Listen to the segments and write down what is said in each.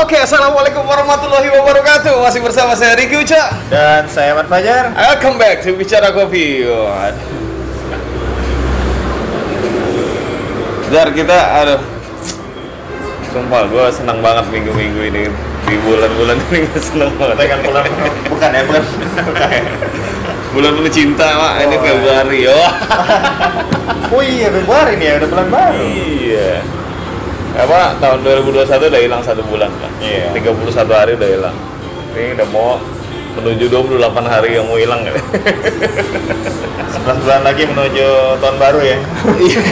Oke, assalamualaikum warahmatullahi wabarakatuh. Masih bersama saya Riki Uca. Dan saya Mat Fajar. Welcome back to Bicara Kopi. Dar kita, aduh. Sumpah, gue senang banget minggu-minggu ini di bulan-bulan ini gue senang banget. Tekan bulan bukan ya, bukan. Bukan. Bulan penuh cinta, Pak. Ini Oh. Februari. Oh. Oh iya, Februari nih ya, udah bulan baru. Iya. Apa tahun 2021 udah hilang satu bulan kan? Iya. 31 hari udah hilang. Ini udah mau menuju 28 hari yang mau hilang kan? 11 bulan lagi menuju tahun baru ya. Iya.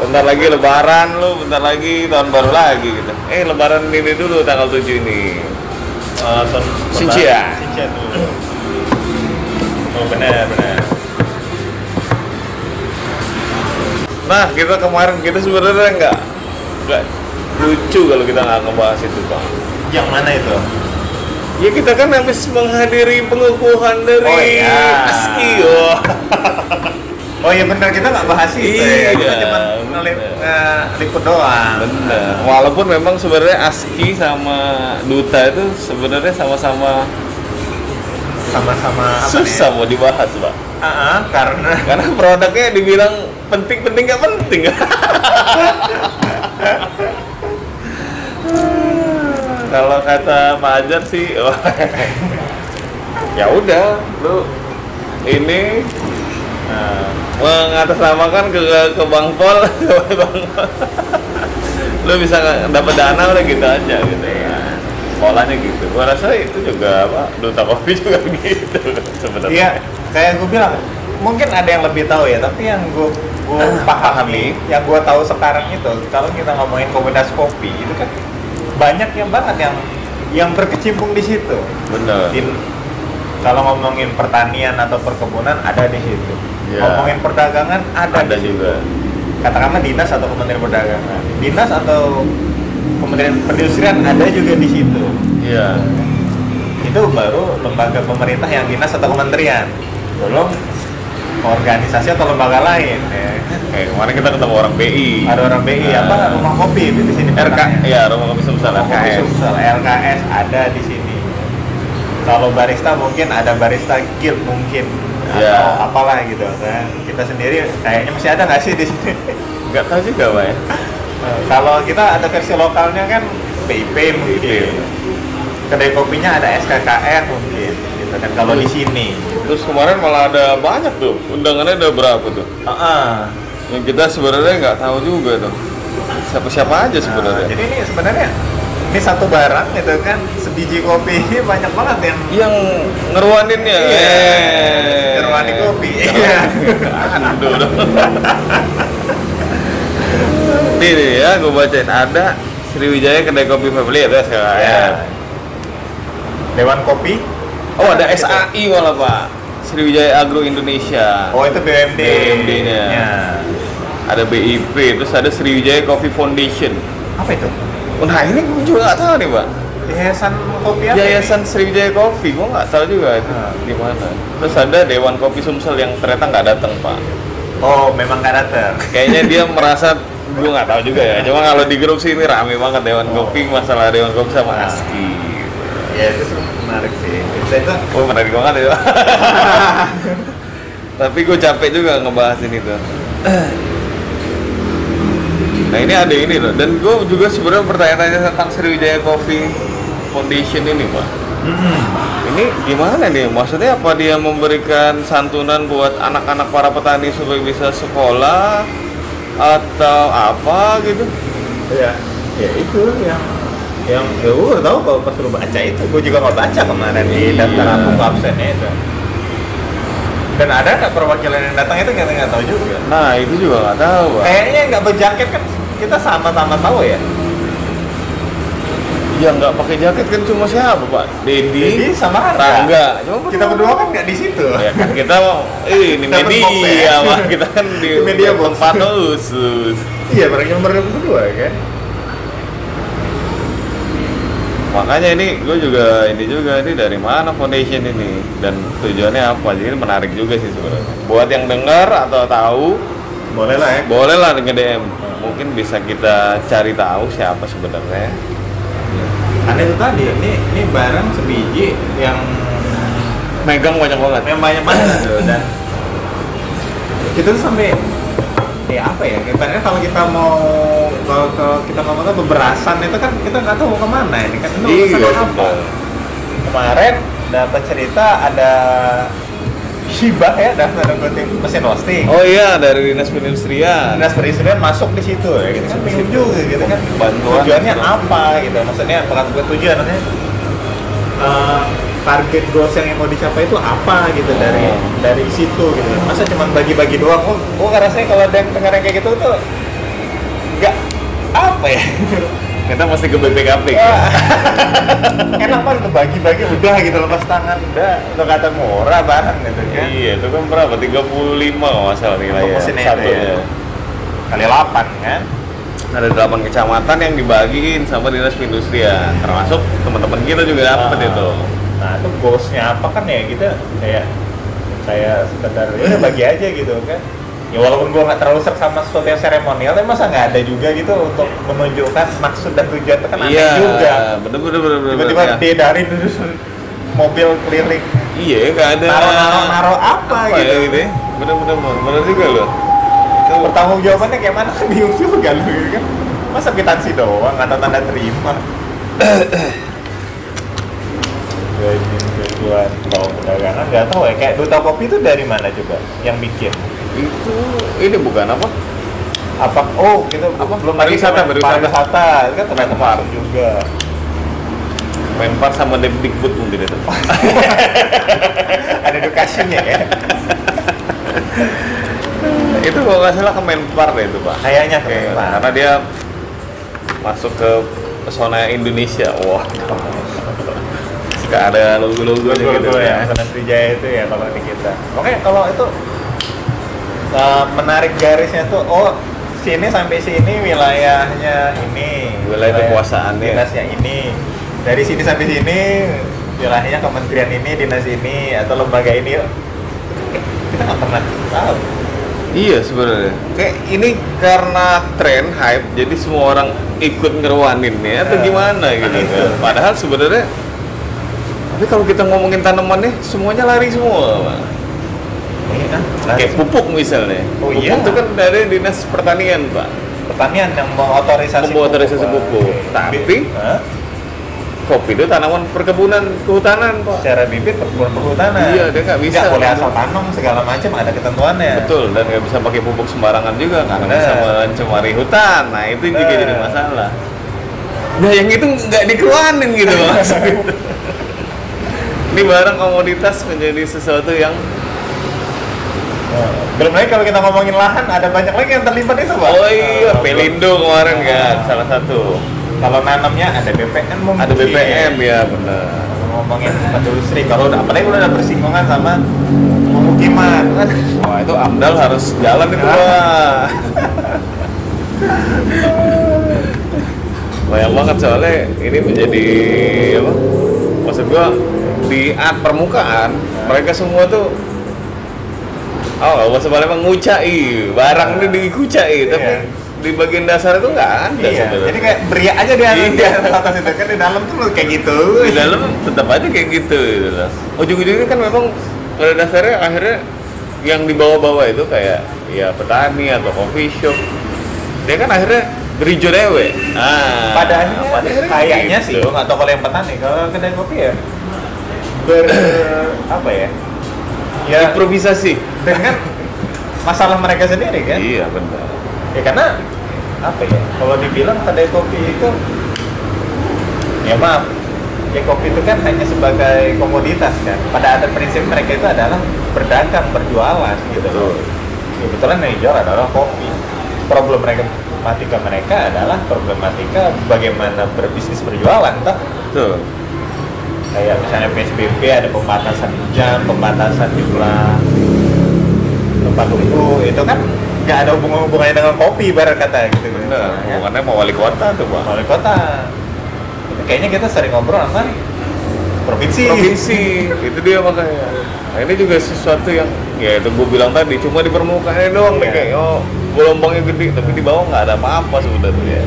bentar lagi lebaran lu, bentar lagi tahun baru lagi gitu. Eh lebaran ini dulu tanggal 7 ini. Uh, tahun Cincian. Cincian dulu. Oh benar, benar. Nah, kita kemarin kita sebenarnya nggak nggak lucu kalau kita nggak ngebahas itu, Bang. Yang mana itu? Ya kita kan habis menghadiri pengukuhan dari Oh, iya. ASKI. Oh. Oh iya benar, kita nggak bahas itu Iya, ya. Kita cuma benar. ngeliput doang. Bener. Walaupun memang sebenarnya ASKI sama Duta itu sebenarnya sama-sama Sama-sama susah mau dibahas, Pak. Ah, ah, karena Karena produknya dibilang penting-penting nggak penting. Kalau kata Pak sih, ya udah, lu ini Nah, mengatasnamakan ke ke Bang Pol, lu bisa dapat dana udah gitu aja gitu ya. Polanya gitu. Gua rasa itu juga apa? Duta kopi juga gitu sebenarnya. Iya, kayak gue bilang, mungkin ada yang lebih tahu ya, tapi yang gue gue pahami, yang gue tahu sekarang itu, kalau kita ngomongin komunitas kopi, itu kan banyak yang banget yang yang berkecimpung di situ. Bener. Di- kalau ngomongin pertanian atau perkebunan ada di situ. Iya. Ngomongin perdagangan ada, Ada di situ. juga. Katakanlah dinas atau kementerian perdagangan, dinas atau kementerian perindustrian ada juga di situ. Iya. itu baru lembaga pemerintah yang dinas atau kementerian belum organisasi atau lembaga lain ya. Kayak kemarin kita ketemu orang BI. ada orang BI Ah. apa rumah kopi di sini RK, belakangnya. ya rumah kopi Sumsel rumah kopi RKS. Sumsel RKS ada di sini kalau barista mungkin ada barista guild mungkin atau apalah gitu kan kita sendiri kayaknya masih ada nggak sih di sini Nggak tahu juga pak ya. kalau kita ada versi lokalnya kan PIP mungkin kedai kopinya ada SKKN mungkin gitu kan kalau di sini Terus kemarin malah ada banyak tuh undangannya ada berapa tuh? Heeh. Yang kita sebenarnya nggak tahu juga tuh. Siapa-siapa aja sebenarnya. Nah, jadi ini sebenarnya ini satu barang gitu kan sebiji kopi ini banyak banget yang yang ngeruaninnya. Iya, eh. ngerwani kopi. Iya. Aduh. dong. Nih, nih ya, gue bacain ada Sriwijaya kedai kopi family ada SKKN. Ya. Dewan Kopi. Oh ada. SAI malah pak Sriwijaya Agro Indonesia Oh itu BUMD. BUMD-nya. Ya. Ada BIP terus ada Sriwijaya Coffee Foundation Apa itu? nah ini gue juga nggak tahu nih pak Yayasan kopi apa? Yayasan Sriwijaya Coffee gue nggak tahu juga itu Ah. di mana terus ada Dewan Kopi Sumsel yang ternyata nggak datang pak? Oh memang nggak datang. kayaknya dia merasa gue nggak tahu juga ya cuma kalau di grup sih ini rame banget Dewan Oh. Kopi masalah Dewan Kopi sama Ah. ASKI Ya itu menarik sih. Itu Oh menarik banget ya Tapi gue capek juga ngebahas ini tuh Nah ini ada ini loh Dan gue juga sebenarnya bertanya-tanya tentang Sriwijaya Coffee Foundation ini pak Hmm. Ini gimana nih? Maksudnya apa dia memberikan santunan buat anak-anak para petani supaya bisa sekolah Atau apa gitu Ya, ya itu yang yang ya gue tahu kalau pas lu baca itu gue juga nggak baca kemarin di Iya. daftar akun absennya itu dan ada nggak perwakilan yang datang itu kita nggak tahu juga Nah itu juga nggak tahu kayaknya nggak berjaket kan kita sama-sama tahu ya? Ya nggak pakai jaket kan cuma siapa pak? Dedi, sama Rangga. Cuma kita berdua kan nggak di situ. Ya kan kita eh, ini box media ya? kita kan di Di media tempat khusus. Iya barang yang berdua kan? Makanya ini gue juga ini juga ini dari mana foundation ini? Dan tujuannya apa? Jadi menarik juga sih sebenarnya. Buat yang dengar atau tahu boleh lah ya. boleh lah nge DM mungkin bisa kita cari tahu siapa sebenarnya. Karena itu tadi ini ini barang sebiji yang megang banyak banget. Yang banyak banget tuh dan kita tuh sampai ya apa ya ibaratnya kalau kita mau kalau, kalau kita ngomongin beberasan itu kan kita nggak tahu mau ke mana ini kan. Itu Iya, apa? Kemarin dapat cerita ada hibah ya dalam tanda kutip mesin roasting oh iya dari dinas perindustrian. Dinas perindustrian masuk di situ ya gitu kan bingung juga gitu kan. Bantuan. tujuannya apa gitu maksudnya bukan bukan tujuan maksudnya eh, target goals yang mau dicapai itu apa gitu dari Oh. dari situ gitu. Masa cuma bagi-bagi doang oh gua rasanya kalau ada yang dengar yang kayak gitu tuh nggak apa ya kita mesti ke BPKP Wah, enak banget tuh bagi-bagi udah gitu lepas tangan udah untuk kata murah barang gitu kan. Iya itu kan berapa? 35 kalau nggak salah nilainya. Itu satunya ya. kali 8 kan? Ada delapan kecamatan yang dibagiin sama dinas perindustrian. Termasuk teman-teman kita juga dapat Ah. itu. Nah itu goalsnya apa kan ya? Kita kayak saya sekedar ya bagi aja gitu kan. Ya walaupun gua nggak terlalu serk sama sesuatu yang seremonial, tapi masa nggak ada juga gitu untuk menunjukkan maksud dan tujuan itu kan aneh iya juga. bener bener bener bener Tiba-tiba ya. diedarin terus mobil keliling iya nggak ada naro-naro apa, apa gitu. ya gitu ya bener bener bener, bener juga loh Pertanggung jawabannya kayak mana bingung juga lu gitu kan. Masa kwitansi doang nggak ada tanda terima. Tujuan kalau perdagangan nggak tahu ya kayak duta kopi itu dari mana coba yang bikin itu ini bukan apa? Apa? Oh gitu Apa? belum Pariwisata, pariwisata. itu kan Menpar. masuk juga. Menpar sama Depdikbud mungkin itu. Ada educationnya ya. Itu kalau nggak salah ke Menpar deh itu pak. Kayaknya ke Menpar. karena dia masuk ke pesona Indonesia. Wah. Suka ada logo-logo Logo gitu logo ya. yang Sana Sriwijaya itu ya kalau di kita. Oke kalau itu uh, menarik garisnya tuh oh sini sampai sini wilayahnya ini Wilayah kekuasaannya. dinasnya ini dari sini sampai sini wilayahnya kementerian ini dinas ini atau lembaga ini kita nggak pernah tahu Iya sebenarnya. Kayak ini karena tren hype, jadi semua orang ikut ngeruanin ya atau Ya, gimana gitu itu. kan. Padahal sebenarnya tapi kalau kita ngomongin tanamannya semuanya lari semua. Iya, Kayak pupuk misalnya. Oh, pupuk iya. itu kan dari dinas pertanian, Pak. pertanian yang mau otorisasi Membawa otorisasi Pak. pupuk. Oke. Tapi- Hah? Kopi itu tanaman perkebunan kehutanan, Pak. secara bibit perkebunan perhutanan Iya, dia nggak bisa. Nggak boleh asal tanam segala macam ada ketentuannya Betul, dan nggak bisa pakai pupuk sembarangan juga karena Bener. bisa mencemari hutan. Nah, itu juga Bener. jadi masalah. Nah, yang itu nggak dikeluarin gitu, Mas. Ini barang komoditas menjadi sesuatu yang belum lagi kalau kita ngomongin lahan ada banyak lagi yang terlibat itu pak Oh iya, Eh, Pelindo kemarin kan salah satu. kalau nanamnya ada BPN mungkin Ada BPM ya, benar. Ngomongin industri kalau udah apalagi udah ada bersinggungan sama pemukiman Wah, itu AMDAL harus jalan itu, Pak. Banyak banget soalnya ini menjadi apa? Maksud gua di at permukaan mereka semua tuh oh usah balik mengucai barang ini dikucai tapi Iya. di bagian dasar itu nggak ada iya sebenarnya. jadi kayak beriak aja di atas, Iya. di atas itu kan di dalam tuh kayak gitu di dalam tetap aja kayak gitu gitu loh. Ujung-ujungnya kan memang pada dasarnya akhirnya yang dibawa-bawa itu kayak ya petani atau coffee shop. Dia kan akhirnya berijo dewe. Nah, pada akhirnya, pada akhirnya kayaknya gitu. sih gue nggak tahu kalau yang petani kalau kedai kopi ya ber apa ya ya improvisasi. dengan masalah mereka sendiri kan Iya benar. ya karena apa ya kalau dibilang kedai kopi itu ya maaf ya kopi itu kan hanya sebagai komoditas kan pada ada prinsip mereka itu adalah berdagang berjualan gitu Betul. kebetulan yang dijual adalah kopi problem mereka problematika mereka adalah problematika bagaimana berbisnis berjualan toh Tuh. Kayak misalnya PSBB ada pembatasan jam, pembatasan jumlah tempat duduk itu kan nggak ada hubungan hubungannya dengan kopi ibarat kata gitu Benar. Ya. Bukannya mau wali kota tuh, Bang. Wali kota Tapi kayaknya kita sering ngobrol sama provinsi provinsi itu dia makanya nah, ini juga sesuatu yang ya itu gue bilang tadi cuma di permukaannya doang nih Iya. kayak oh gelombangnya gede tapi di bawah nggak ada apa-apa sebenarnya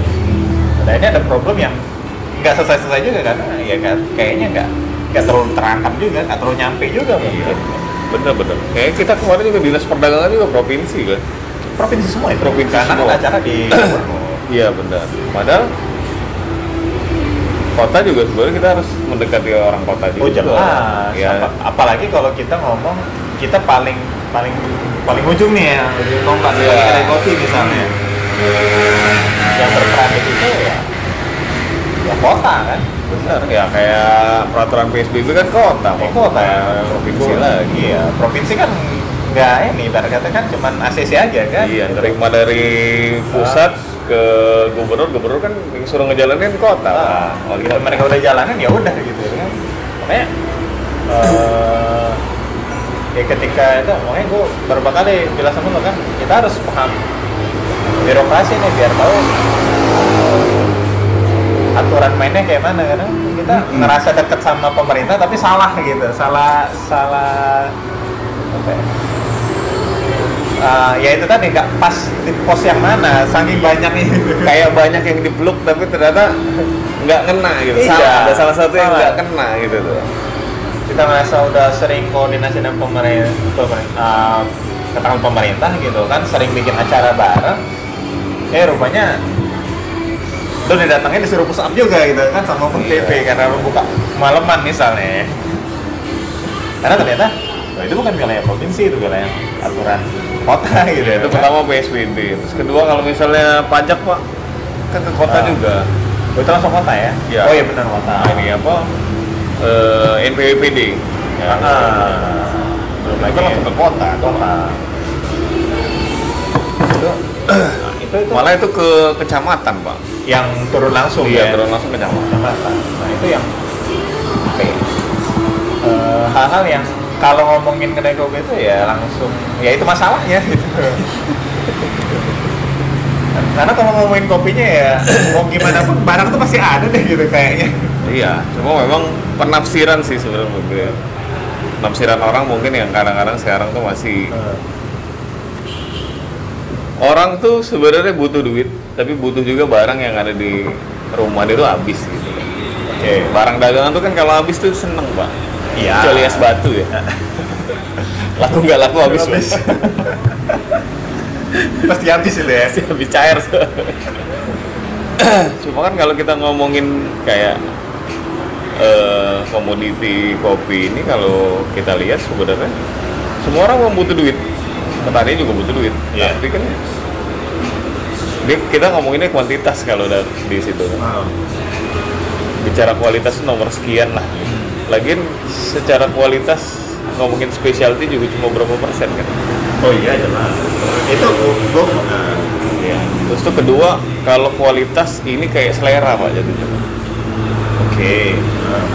nah ini ada problem yang nggak selesai-selesai juga karena ya kan kayaknya nggak nggak terlalu terangkat juga nggak terlalu nyampe juga Iya. mungkin Bener-bener. Kayak kita kemarin juga dinas perdagangan juga provinsi kan. provinsi semua itu Provinsi karena kan semua. acara di Iya benar. Padahal kota juga sebenarnya kita harus mendekati orang kota juga. Oh jelas. Ya, Apa- apalagi kalau kita ngomong kita paling paling paling ujung nih ya, ujung Iya. sebagai kedai kopi misalnya. Yang berperan di situ ya, ya kota kan. benar. Ya kayak peraturan PSBB kan kota, Eh, kota ya. provinsi lagi. Iya, provinsi kan nggak ini, ibarat kata kan cuman ACC aja kan. Iya, terima dari pusat ke gubernur, gubernur kan yang suruh ngejalanin kota. Nah, Oh, gitu mereka udah jalanin ya udah gitu kan. Makanya eh ya ketika itu makanya gue beberapa kali bilang sama lo kan kita harus paham birokrasi nih biar tahu aturan mainnya kayak mana karena kita Mm-mm. ngerasa deket sama pemerintah tapi salah gitu salah salah apa ya? Ah, ya itu tadi nggak pas di pos yang mana saking banyaknya Kayak banyak yang dipeluk tapi ternyata nggak kena gitu. Iya. Salah, ada salah satu yang nggak kena gitu tuh. kita merasa udah sering koordinasi dengan pemerintah, pemerintah katakan pemerintah gitu kan sering bikin acara bareng eh rupanya lu didatangnya disuruh push up juga gitu kan sama Pun Iya. Karena lu buka malaman misalnya karena ternyata oh, itu bukan wilayah provinsi itu wilayah aturan kota gitu Ya, itu kan. pertama PSBB. Terus kedua kalau misalnya pajak pak kan ke kota Ah. juga. Oh, itu langsung kota ya? Iya. oh iya benar kota Nah, ini apa? Eh, NPWPD. Ya, Ah, belum itu lagi kan langsung ke kota. kota itu itu itu Malah itu ke kecamatan pak. yang turun langsung Iya, ya turun langsung ke kecamatan. nah itu yang apa ya, eh, hal-hal yang kalau ngomongin kedai kopi itu ya langsung ya itu masalahnya gitu karena kalau ngomongin kopinya ya mau gimana pun barang tuh pasti ada deh gitu kayaknya Iya, cuma memang penafsiran sih sebenarnya. Penafsiran orang mungkin yang kadang-kadang sekarang tuh masih orang tuh sebenarnya butuh duit, tapi butuh juga barang yang ada di rumah dia tuh habis gitu. oke Barang dagangan tuh kan kalau habis tuh seneng pak. Iya. Kecuali es batu ya. laku nggak laku habis. Habis. Pasti habis itu ya Pasti habis cair. Cuma kan kalau kita ngomongin kayak eh, komoditi kopi ini kalau kita lihat sebenarnya semua orang memang butuh duit. Petani juga butuh duit. Iya. Tapi kan dia- kita ngomonginnya kuantitas kalau dari di situ. Bicara kualitas nomor sekian lah. Lagian secara kualitas ngomongin specialty juga cuma berapa persen kan? oh iya jelas itu gua nah, Iya. Terus tuh kedua, kalau kualitas ini kayak selera pak jadinya. oke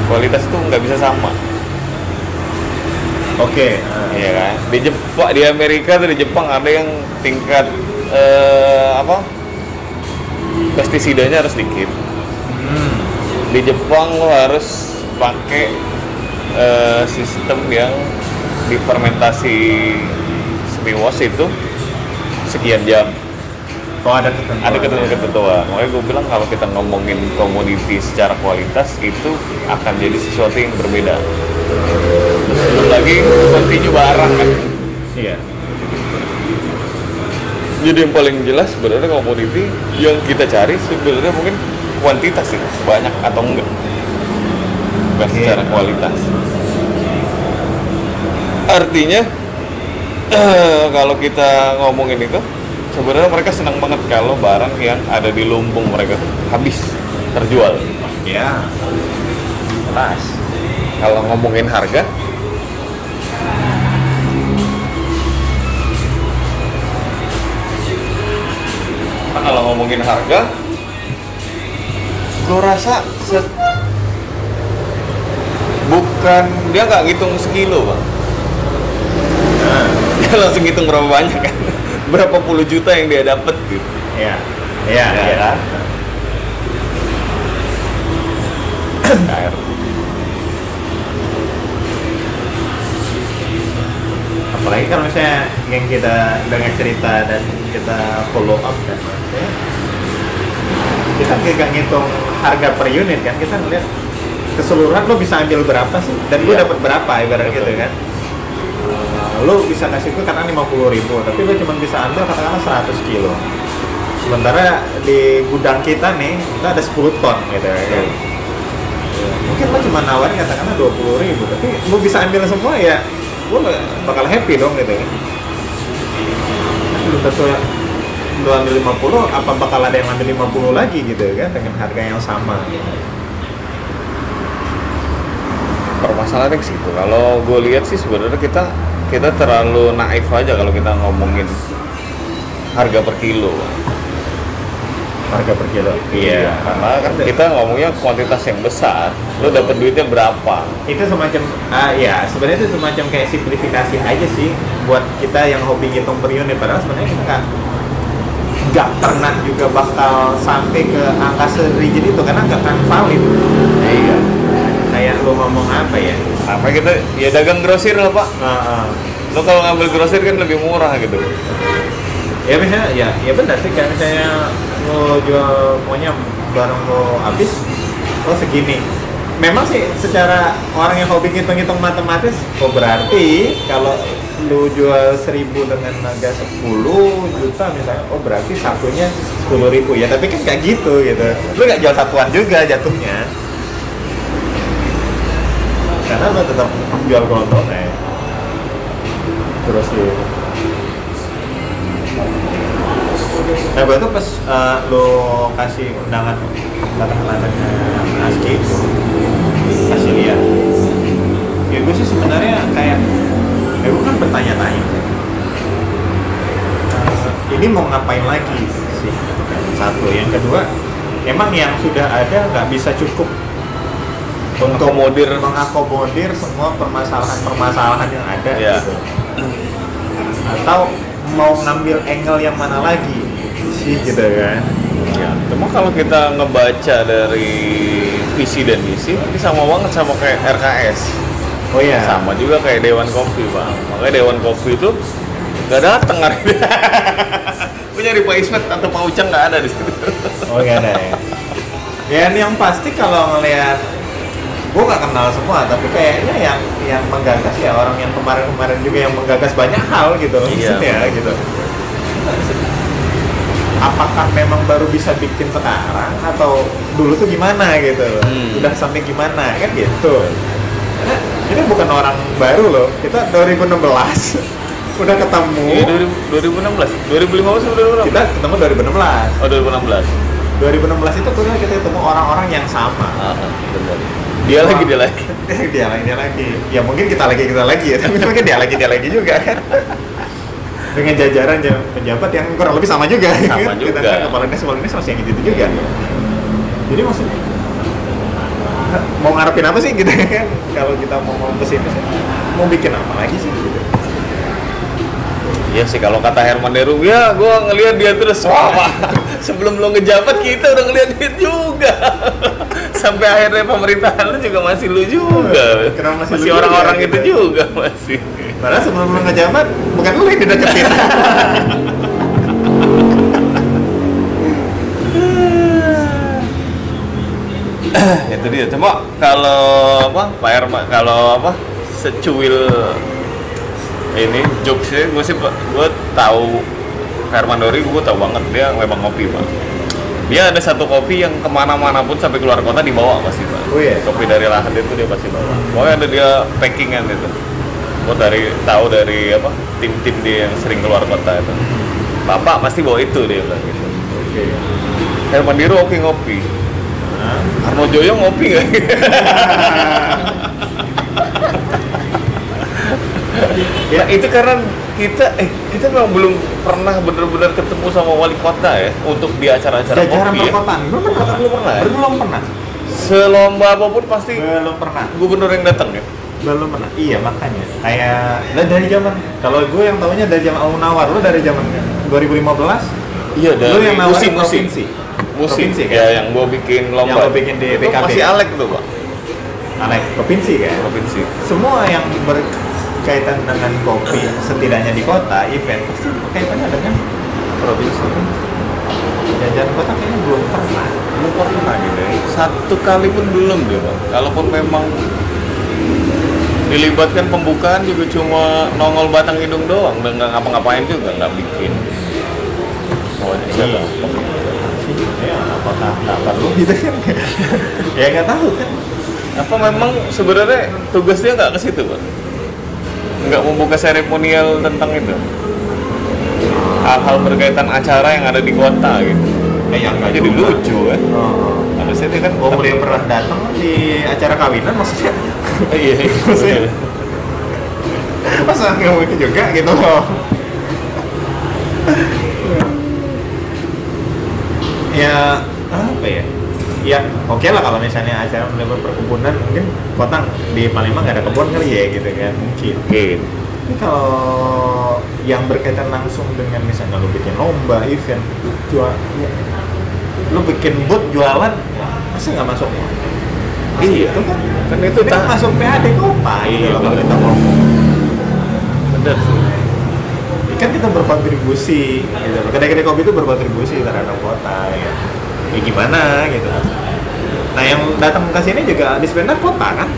Kualitas tuh nggak bisa sama, oke iya kan? Di Jepang, di Amerika tuh di Jepang ada yang tingkat eh, apa? Pestisidanya harus dikit. Hmm. Di Jepang lo harus pakai eh, sistem yang difermentasi semiwos itu sekian jam. oh ada ketentuan ada ketentuan-ketentuan. Makanya gue bilang kalau kita ngomongin komoditi secara kualitas itu akan jadi sesuatu yang berbeda. Lagi continue barang kan. iya Jadi yang paling jelas sebenarnya komoditi yang kita cari sebenarnya mungkin kuantitas sih, banyak atau enggak. Bukan Oke. secara kualitas. Artinya kalau kita ngomongin itu sebenarnya mereka senang banget kalau barang yang ada di lumbung mereka habis terjual. iya jelas Kalau ngomongin harga, ngomongin harga, gue rasa se- bukan dia nggak ngitung sekilo bang, nah dia langsung ngitung berapa banyak kan, berapa puluh juta yang dia dapat gitu. iya iya Ya, iya kan? Air. apalagi kalau misalnya yang kita dengar cerita dan kita follow up kan maksudnya kita nggak ngitung harga per unit kan kita ngeliat keseluruhan lo bisa ambil berapa sih? Dan gue Iya. dapat berapa ibarat gitu kan? Eh, lo bisa kasih gue karena 50 ribu tapi lo cuma bisa ambil katakanlah 100 kilo. Sementara di gudang kita nih kita ada 10 ton gitu ya kan? Mungkin lo cuma nawarin katakanlah 20 ribu tapi lo bisa ambil semua ya lo bakal happy dong gitu kan belum tentu ya lo ambil 50 apa bakal ada yang ambil 50 lagi gitu kan? Dengan harga yang sama. Permasalahannya ke situ. Kalau gue lihat sih sebenarnya kita kita terlalu naif aja kalau kita ngomongin harga per kilo harga per kilo. Iya. Karena kan kita ngomongnya kuantitas yang besar. Lo dapet duitnya berapa? Itu semacam ah ya sebenarnya itu semacam kayak simplifikasi aja sih buat kita yang hobi ngitung per unit. Padahal sebenarnya kita nggak nggak pernah juga bakal sampai ke angka serigid itu karena nggak akan valid. Iya. Kayak lo ngomong apa ya? Apa kita ya dagang grosir lah pak. Ah, ah. lo kalau ngambil grosir kan lebih murah gitu. Ya misalnya ya ya benar sih. Kayak misalnya lo jual pokoknya barang lo habis lo segini. Memang sih secara orang yang hobi ngitung-ngitung matematis oh berarti kalau lu jual seribu dengan harga 10 juta misalnya oh berarti satunya sepuluh ribu ya. Tapi kan nggak gitu gitu. Lu nggak jual satuan juga jatuhnya. Karena lo tetap jual kelontongnya terus lu Nah, gue tuh pas uh, lo kasih undangan katakanlahnya ASCII itu kasih lihat. Ya gue sih sebenarnya kayak, ya gue kan bertanya-tanya. Uh, ini mau ngapain lagi sih? Satu, yang kedua, emang yang sudah ada nggak bisa cukup untuk Mengakomodir. mengakomodir semua permasalahan-permasalahan yang ada gitu. Atau mau ngambil angle yang mana lagi sih gitu kan? ya cuma kalau kita ngebaca dari visi dan misi ini sama banget sama kayak RKS Oh iya. sama juga kayak Dewan Kopi bang makanya Dewan Kopi itu nggak datang hari ini gue nyari Pak Ismet atau Pak Ucang nggak ada di situ Oh nggak ada ya. Ya ini yang pasti kalau ngelihat gue nggak kenal semua tapi kayaknya yang yang menggagas ya orang yang kemarin-kemarin juga yang menggagas banyak hal gitu Iya. maksudnya gitu apakah memang baru bisa bikin sekarang? Atau dulu tuh gimana gitu? Loh Hmm. udah sampai gimana? Kan gitu. Karena ini bukan orang baru loh. Kita 2016 udah ketemu. Iya 2000 2016 2015 udah berapa? kita ketemu 2016 oh 2016 2016 itu tuh kita ketemu orang-orang yang sama. Ah, benar. Dia lagi dia lagi. Dia lagi dia lagi. Ya mungkin kita lagi kita lagi. Ya tapi mungkin dia lagi dia lagi juga kan dengan jajaran pejabat yang kurang lebih sama juga. Sama kan? juga. kita kan kepala dinas kepala dinas masih yang gitu juga. Jadi maksudnya mau ngarepin apa sih gitu kan? Kalau kita mau mau pesimis ya, mau bikin apa lagi sih gitu? Iya sih kalau kata Herman Deru ya gue ngelihat dia terus wah Pak, sebelum lo ngejabat kita udah ngelihat dia juga. Sampai akhirnya pemerintahan lu juga masih lu juga. Kenapa masih lu orang-orang itu gitu? juga masih padahal sebelum lu ngejabat bukan lu yang dideketin. Itu dia. Cuma kalau apa Pak Herman kalau apa secuil ini jokesnya gue sih gue tahu Herman Dori gue tahu banget dia memang ngopi pak. Dia ada satu kopi yang ke mana-mana pun sampai keluar kota dibawa pasti pak. Oh iya? kopi dari lahan itu dia pasti bawa. Pokoknya ada dia packingan itu gue dari tahu dari apa tim-tim dia yang sering keluar kota itu. Bapak pasti bawa itu dia bilang gitu. Oke. Herman Diro oke ngopi. Nah, Arno Joyo ngopi nggak? Ya itu karena kita eh kita memang belum pernah benar-benar ketemu sama wali kota ya untuk di acara-acara jajaran kopi ya. perkotaan. Belum pernah Belum pernah ya? belum pernah. Selomba apa pun pasti belum pernah. gubernur yang datang ya belum pernah. Iya makanya. Kayak dari zaman. Kalau gue yang tahunya dari zaman Al Munawar lu dari zaman 2015 iya lu yang nawarin musim musim. provinsi. Musim. Provinsi ya kan yang gua bikin lomba. Yang lo bikin di Itu PKB. masih Alek tuh pak. Aneh provinsi kan? Provinsi. Semua yang berkaitan dengan kopi setidaknya di kota event pasti kaitannya dengan provinsi. Ya jajan kota kayaknya belum pernah belum pernah gitu. Ya. Satu kali pun belum dia Pak. Kalaupun memang dilibatkan pembukaan juga cuma nongol batang hidung doang dan nggak ngapa-ngapain juga nggak bikin. Oh, ini siapa? ya apakah gitu kan ya nggak tahu kan Apa memang sebenarnya tugasnya nggak ke situ Pak? Nggak membuka seremonial tentang itu? Hal-hal berkaitan acara yang ada di kota gitu. eh yang Jadi juga. lucu kan? oh. Harusnya dia kan Oh, pernah datang di acara kawinan maksudnya iya, iya. Maksudnya? masa nggak mungkin juga gitu loh ya apa ya ya oke lah kalau misalnya acara melibatkan perkebunan mungkin kota di Palembang nggak ada kebun kali ya gitu kan mungkin Oke. tapi kalau yang berkaitan langsung dengan misalnya lu bikin lomba event jual ya, lu bikin booth jualan ya, masa nggak masuk Iya. itu kan Kan itu tak masuk PAD kota gitu Iya, kalau kita ngomong bener sih. kan kita berkontribusi gitu kedai-kedai kopi itu berkontribusi terhadap kota ya ya gimana gitu nah yang datang ke sini juga dispenser kota kan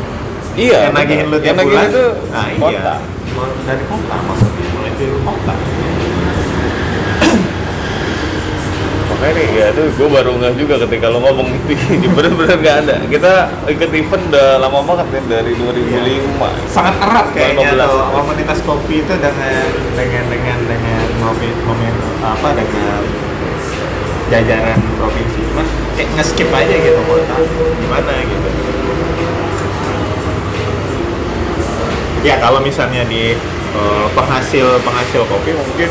Iya. yang nagihin lu tiap bulan itu nah kota. iya dari kota maksudnya mulai dari kota Makanya ya tuh gue baru nggak juga ketika lo ngomong itu bener-bener nggak ada. Kita ikut event udah lama banget ya dari 2005. sangat erat kayaknya 15. tuh komunitas kopi itu dengan dengan dengan dengan momen momen apa dengan jajaran provinsi mas kayak nge-skip aja gitu kota gimana gitu ya kalau misalnya di eh, penghasil penghasil kopi mungkin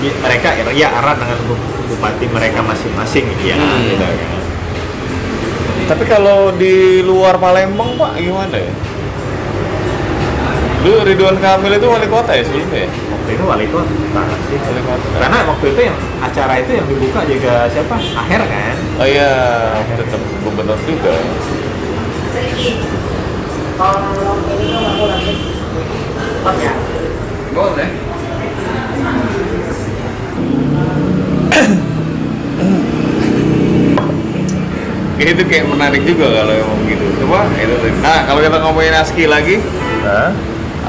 mereka ya, ya arah dengan bu- bupati mereka masing-masing ya Hmm. gitu kan. Tapi kalau di luar Palembang pak gimana ya? Dulu Ridwan Kamil itu wali kota ya sebelumnya ya? waktu itu wali kota sih Wali kota. karena waktu itu yang acara itu yang dibuka juga siapa akhir kan Oh iya, tetap gubernur juga. Kalau ini aku nanti pas ya. Boleh. Itu kayak menarik juga kalau emang gitu. Coba itu. Nah, kalau kita ngomongin ASKI lagi, Hah?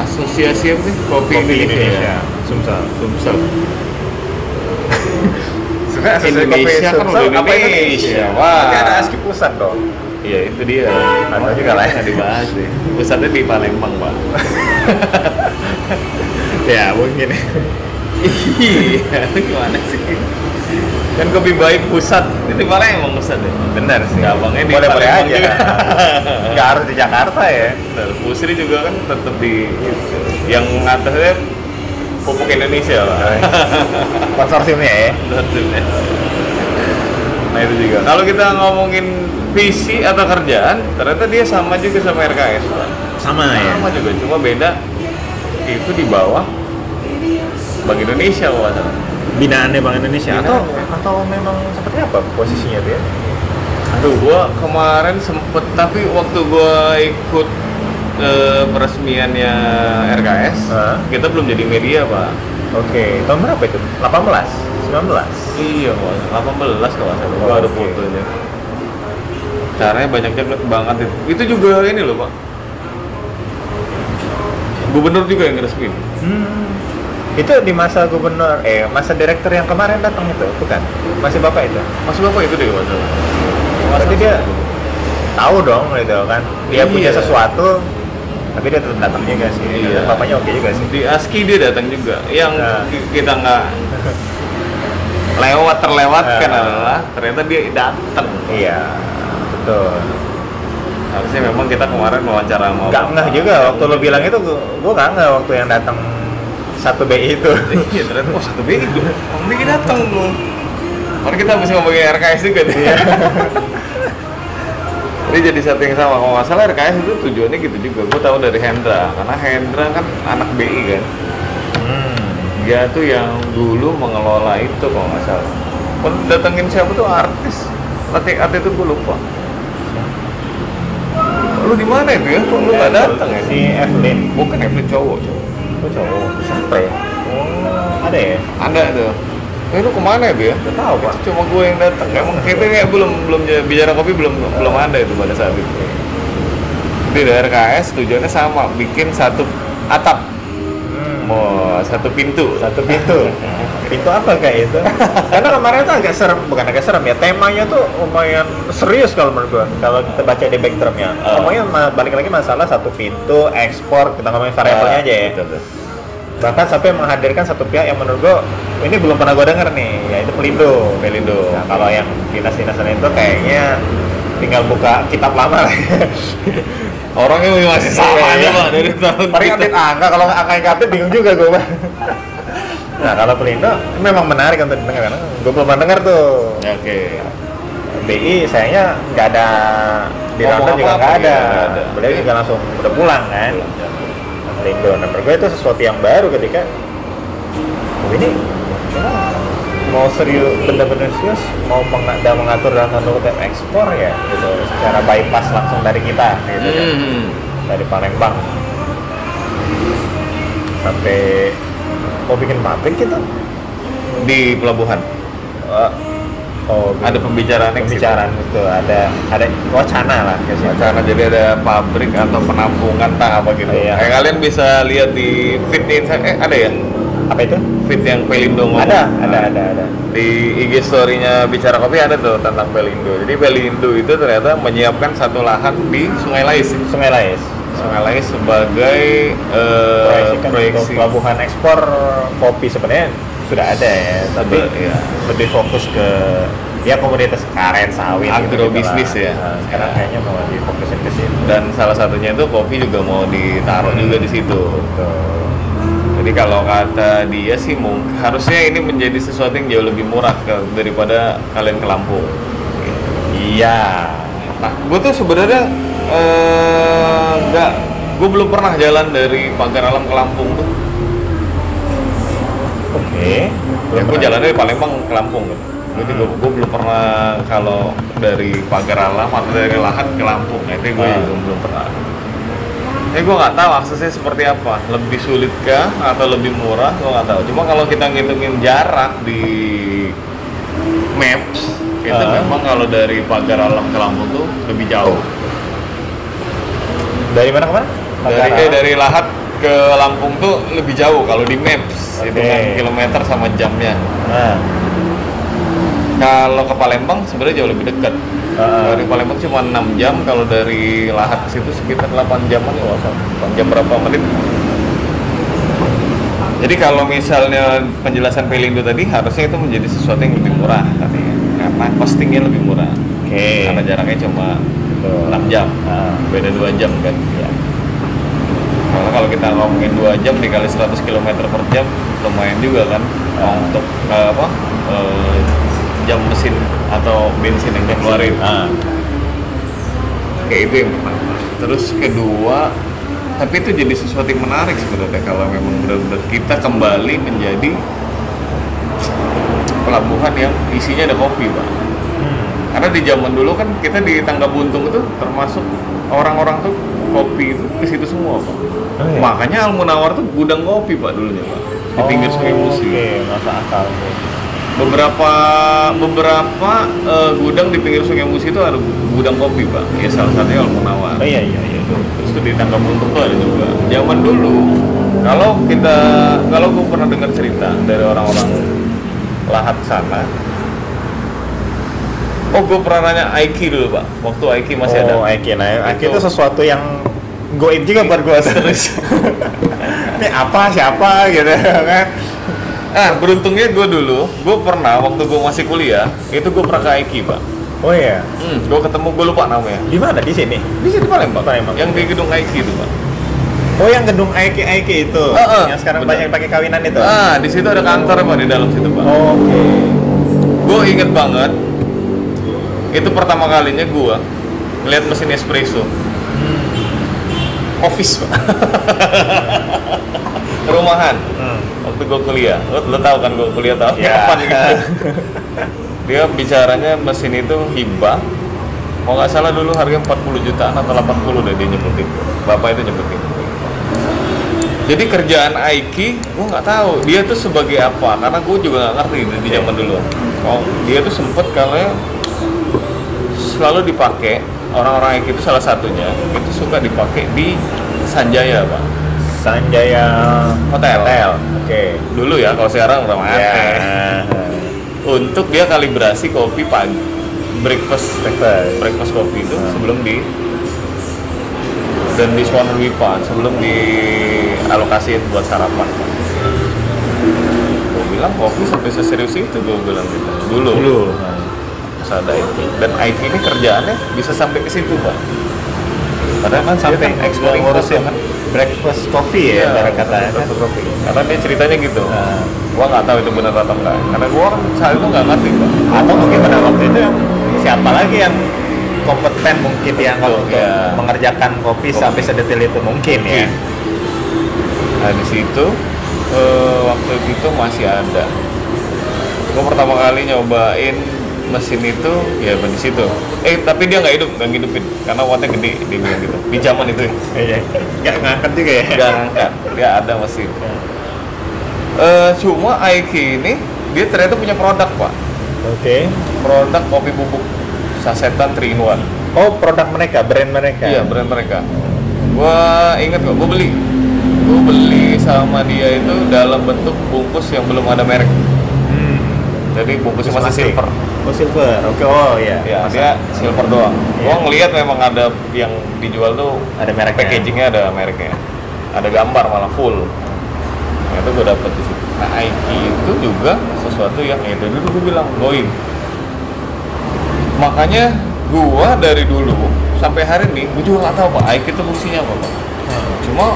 Asosiasi apa sih? Kopi, Indonesia. Sumsel Sumsel Sebenarnya asosiasi kopi Indonesia kan udah Indonesia. Wah. Berarti ada ASKI pusat dong Iya, itu dia. Ada juga lah ya. Nggak dibahas deh. Pusatnya di Palembang, Pak. ya mungkin iya, gimana sih? Kan kopi baik pusat, itu Palembang pusat ya. benar sih Gampangnya di boleh boleh aja nggak harus di Jakarta ya. Pusri juga kan tetap di yang atasnya pupuk Indonesia lah. konsorsiumnya ya Maksudnya. Nah itu juga. Kalau kita ngomongin visi atau kerjaan, ternyata dia sama juga sama RKS. Pak. sama ya Sama juga, cuma beda itu di bawah Bank Indonesia Pak. Binaannya Bank Indonesia Binaan. atau atau memang seperti apa posisinya dia Aduh, gua kemarin sempet tapi waktu gua ikut eh, peresmiannya RKS, Hah? kita belum jadi media pak. oke tahun berapa itu 18 19 Iya, Pak. 18 kalau nggak salah. Gua ada Oke. fotonya. Caranya banyak banget itu. Itu juga ini loh, Pak. Gubernur juga yang resmi. Hmm. Itu di masa gubernur, eh masa direktur yang kemarin datang itu, bukan? Masih bapak itu? Masuk Bapak itu deh, salah. Berarti dia tahu dong gitu kan. Dia Iya. punya sesuatu, tapi dia tetap datang juga sih. Iya. Bapaknya oke juga sih. Di ASKI dia datang juga. Yang Nah. ki- kita nggak lewat terlewatkan Nah. adalah ternyata dia datang. Iya, betul. Harusnya memang kita kemarin wawancara sama Gak Bapak. ngeh juga waktu lo bilang itu, gue gak ngeh waktu yang datang satu BI itu. Iya, ternyata oh satu BI gue. Orang BI datang loh. Karena kita bisa ngomongin RKS juga nih. Iya. Ini jadi satu yang sama. Kalau nggak salah RKS itu tujuannya gitu juga. Gue tahu dari Hendra. Karena Hendra kan anak BI kan. Hmm. Dia tuh yang dulu mengelola itu kalau nggak salah. Kan datengin siapa tuh artis. Latih artis itu gue lupa. Lu di mana itu ya? Kok lu nggak datang ya? Si Evelyn. Bukan Evelyn cowok, cowok. Oh cowok. Siapa ya? Oh, ada ya? Ada tuh. Eh lu ke mana ya, Bi ya? Gak tahu pak. Cuma gue yang datang. Emang kita kayak belum belum bicara kopi belum belum ada itu pada saat itu. Di daerah KS tujuannya sama, bikin satu atap, mau satu pintu. Satu pintu. pintu apa kayak itu? Karena kemarin tuh agak serem, bukan agak serem ya. Temanya tuh lumayan serius kalau menurut gua. Kalau kita baca di backdropnya, Oh. ngomongnya ma- balik lagi masalah satu pintu, ekspor, kita ngomongin variabelnya aja ya. Betul, betul. Bahkan sampai menghadirkan satu pihak yang menurut gua ini belum pernah gua denger nih, yaitu Pelindo. Pelindo. Nah, kalau yang dinas-dinasan itu kayaknya tinggal buka kitab lama lah. Orangnya masih sama Iya, aja iya. pak dari tahun Paling kita. update angka, kalau angka yang update bingung juga gue Bang. Nah kalau Pelindo memang menarik untuk didengar karena gue belum pernah dengar tuh. Ya, Oke. BI sayangnya nggak ada di London juga apa-apa, nggak ada. iya, nggak ada. Beliau juga langsung udah pulang kan. Pelindo. Nah menurut gue itu sesuatu yang baru ketika oh, ini mau serius bener-bener serius mau meng dan mengatur dalam kutip ekspor ya gitu secara bypass langsung dari kita gitu kan Hmm. dari Palembang sampai mau bikin pabrik gitu Di pelabuhan Eh, oh ada pembicaraan pembicaraan itu ada ada wacana lah ke situ. Karena jadi ada pabrik atau penampungan tak apa gitu. Iya. Kayak kalian bisa lihat di feed di eh ada ya? Apa itu Feed yang Pelindo ngomong. ada ada Nah, ada ada Di IG story-nya bicara kopi ada tuh tentang Pelindo. Jadi Pelindo itu ternyata menyiapkan satu lahan di Sungai Lais. Sungai Lais Sungai Lais sebagai eh, proyeksi pelabuhan ekspor kopi sebenarnya sudah ada ya tapi iya. lebih fokus ke ya komoditas karet sawit Agrobisnis gitu-gitu ya. Nah, sekarang kayaknya mau difokusin ke situ dan salah satunya itu kopi juga mau ditaruh juga di situ. Jadi kalau kata dia sih mungkin harusnya ini menjadi sesuatu yang jauh lebih murah ke- daripada kalian ke Lampung. iya Nah, gue tuh sebenarnya eh, nggak, gue belum pernah jalan dari Pagar Alam ke Lampung tuh. oke Ya, gue jalannya dari Palembang ke Lampung kan. Gue juga gue belum pernah kalau dari Pagar Alam atau dari Lahat ke Lampung. Nah, itu gue Ah. juga belum pernah. Eh gue nggak tahu aksesnya seperti apa. Lebih sulit kah atau lebih murah? Gue nggak tahu. Cuma kalau kita ngitungin jarak di Maps, itu Ah. memang kalau dari Pagar Alam ke Lampung tuh lebih jauh. dari mana ke mana Dari eh, dari Lahat ke Lampung tuh lebih jauh kalau di Maps. Oke. Hitungan kilometer sama jamnya. nah Kalau ke Palembang sebenarnya jauh lebih dekat. Ah. Dari Palembang cuma 6 jam, kalau dari Lahat ke situ sekitar 8 jaman ya, 8 jam berapa menit. Jadi kalau misalnya penjelasan Pelindo tadi harusnya itu menjadi sesuatu yang lebih murah katanya. Karena costingnya lebih murah. oke Karena jaraknya cuma Betul. 6 jam. Ah. Beda 2 jam kan. ya. Karena kalau kita ngomongin 2 jam dikali 100 km per jam lumayan juga kan Ah. untuk eh, apa eh, jam mesin atau bensin yang dikeluarin. ah Kayak itu yang pertama. Terus kedua, tapi itu jadi sesuatu yang menarik sebenarnya kalau memang benar-benar kita kembali menjadi pelabuhan yang isinya ada kopi, Pak. Hmm. Karena di zaman dulu kan kita di Tangga Buntung itu termasuk orang-orang tuh kopi itu ke situ semua, Pak. Oh, iya? Makanya Al Munawar tuh gudang kopi, Pak, dulunya, Pak. Di pinggir Sungai Musi. Oh, oke masa akal Beberapa beberapa eh, gudang di pinggir Sungai Musi itu ada gudang kopi, Pak. Ya salah satunya Al Munawar. oh iya iya iya Terus tuh di Tangga Buntung tuh ada juga. Zaman dulu, kalau kita, kalau gue pernah dengar cerita dari orang-orang lahat sana. Oh, gue pernah nanya Aiki dulu, Pak. Waktu Aiki masih ada. oh Aiki nah Aiki Itu. itu sesuatu yang goib juga buat gue terus ini apa siapa gitu kan Ah, beruntungnya gue dulu, gue pernah waktu gue masih kuliah, itu gue pernah ke Aiki, Pak. oh iya Hmm, gue ketemu, gue lupa namanya. di mana di sini Di sini Palembang, Palembang. yang di gedung Aiki itu, Pak. oh yang gedung Aiki Aiki itu Heeh, yang sekarang benar. banyak pakai kawinan itu Ah, di situ ada kantor, Pak, di dalam situ, Pak. oke gue inget banget itu pertama kalinya gue ngeliat mesin espresso office pak perumahan hmm. Waktu gue kuliah lo, lo tau kan gue kuliah tahun Ya. kapan gitu dia bicaranya mesin itu hibah kalau nggak salah dulu harga 40 jutaan atau 80 deh dia nyebutin bapak itu nyebutin Jadi kerjaan Aiki, gue nggak tahu dia tuh sebagai apa, karena gue juga nggak ngerti di- di zaman dulu. Oh, dia tuh sempet kalau selalu dipakai orang-orang Aiki itu salah satunya itu suka dipakai di Sanjaya, pak. Sanjaya Hotel. Hotel. Oke. Dulu ya, kalau sekarang udah mati. Ya. Untuk dia kalibrasi kopi pagi, breakfast, Breakfast. breakfast kopi itu Hmm. sebelum di dan di Swan Wipa sebelum dialokasiin buat sarapan. Gue bilang kopi sampai seserius itu gue bilang gitu. Dulu. Dulu. Pas ada IT. Dan IT ini kerjaannya bisa sampai ke situ pak. Padahal kan sampai ekspor ngurusin kan. Breakfast coffee ya, cara katanya kan. breakfast coffee. Karena dia ceritanya gitu. Nah. Gua nggak tahu itu benar atau enggak. Karena gua kan saat itu nggak ngerti pak. Atau mungkin pada waktu itu yang siapa lagi yang kompeten mungkin yang untuk ya. mengerjakan kopi, Kopi. sampai sedetail itu mungkin ya. Nah di situ eh, waktu itu masih ada. Gue pertama kali nyobain mesin itu ya di situ. Eh tapi dia nggak hidup, nggak ngidupin karena wattnya gede dia bilang gitu. Di zaman itu ya. Nggak ngangkat juga ya. nggak ngangkat, dia ada mesin. Eh, cuma Aiki ini dia ternyata punya produk pak, Oke. produk kopi bubuk sasetan 3 in 1. Oh, produk mereka, brand mereka. Iya brand mereka. Gua inget kok, gua beli. Gua beli sama dia itu dalam bentuk bungkus yang belum ada merek. Hmm. Jadi bungkusnya masih Plastik. silver. Oh, silver. Oke, oh iya. Ya, Masa- dia silver doang. Iya. Gua ngelihat memang ada yang dijual tuh ada mereknya. packagingnya ada mereknya. Ada gambar malah full. Nah, itu gue dapet di situ. Nah, Aiki itu juga sesuatu yang ya itu dulu gue bilang going. Makanya gua dari dulu sampai hari ini gue juga nggak tahu pak Aiki itu fungsinya apa pak. Hmm. Cuma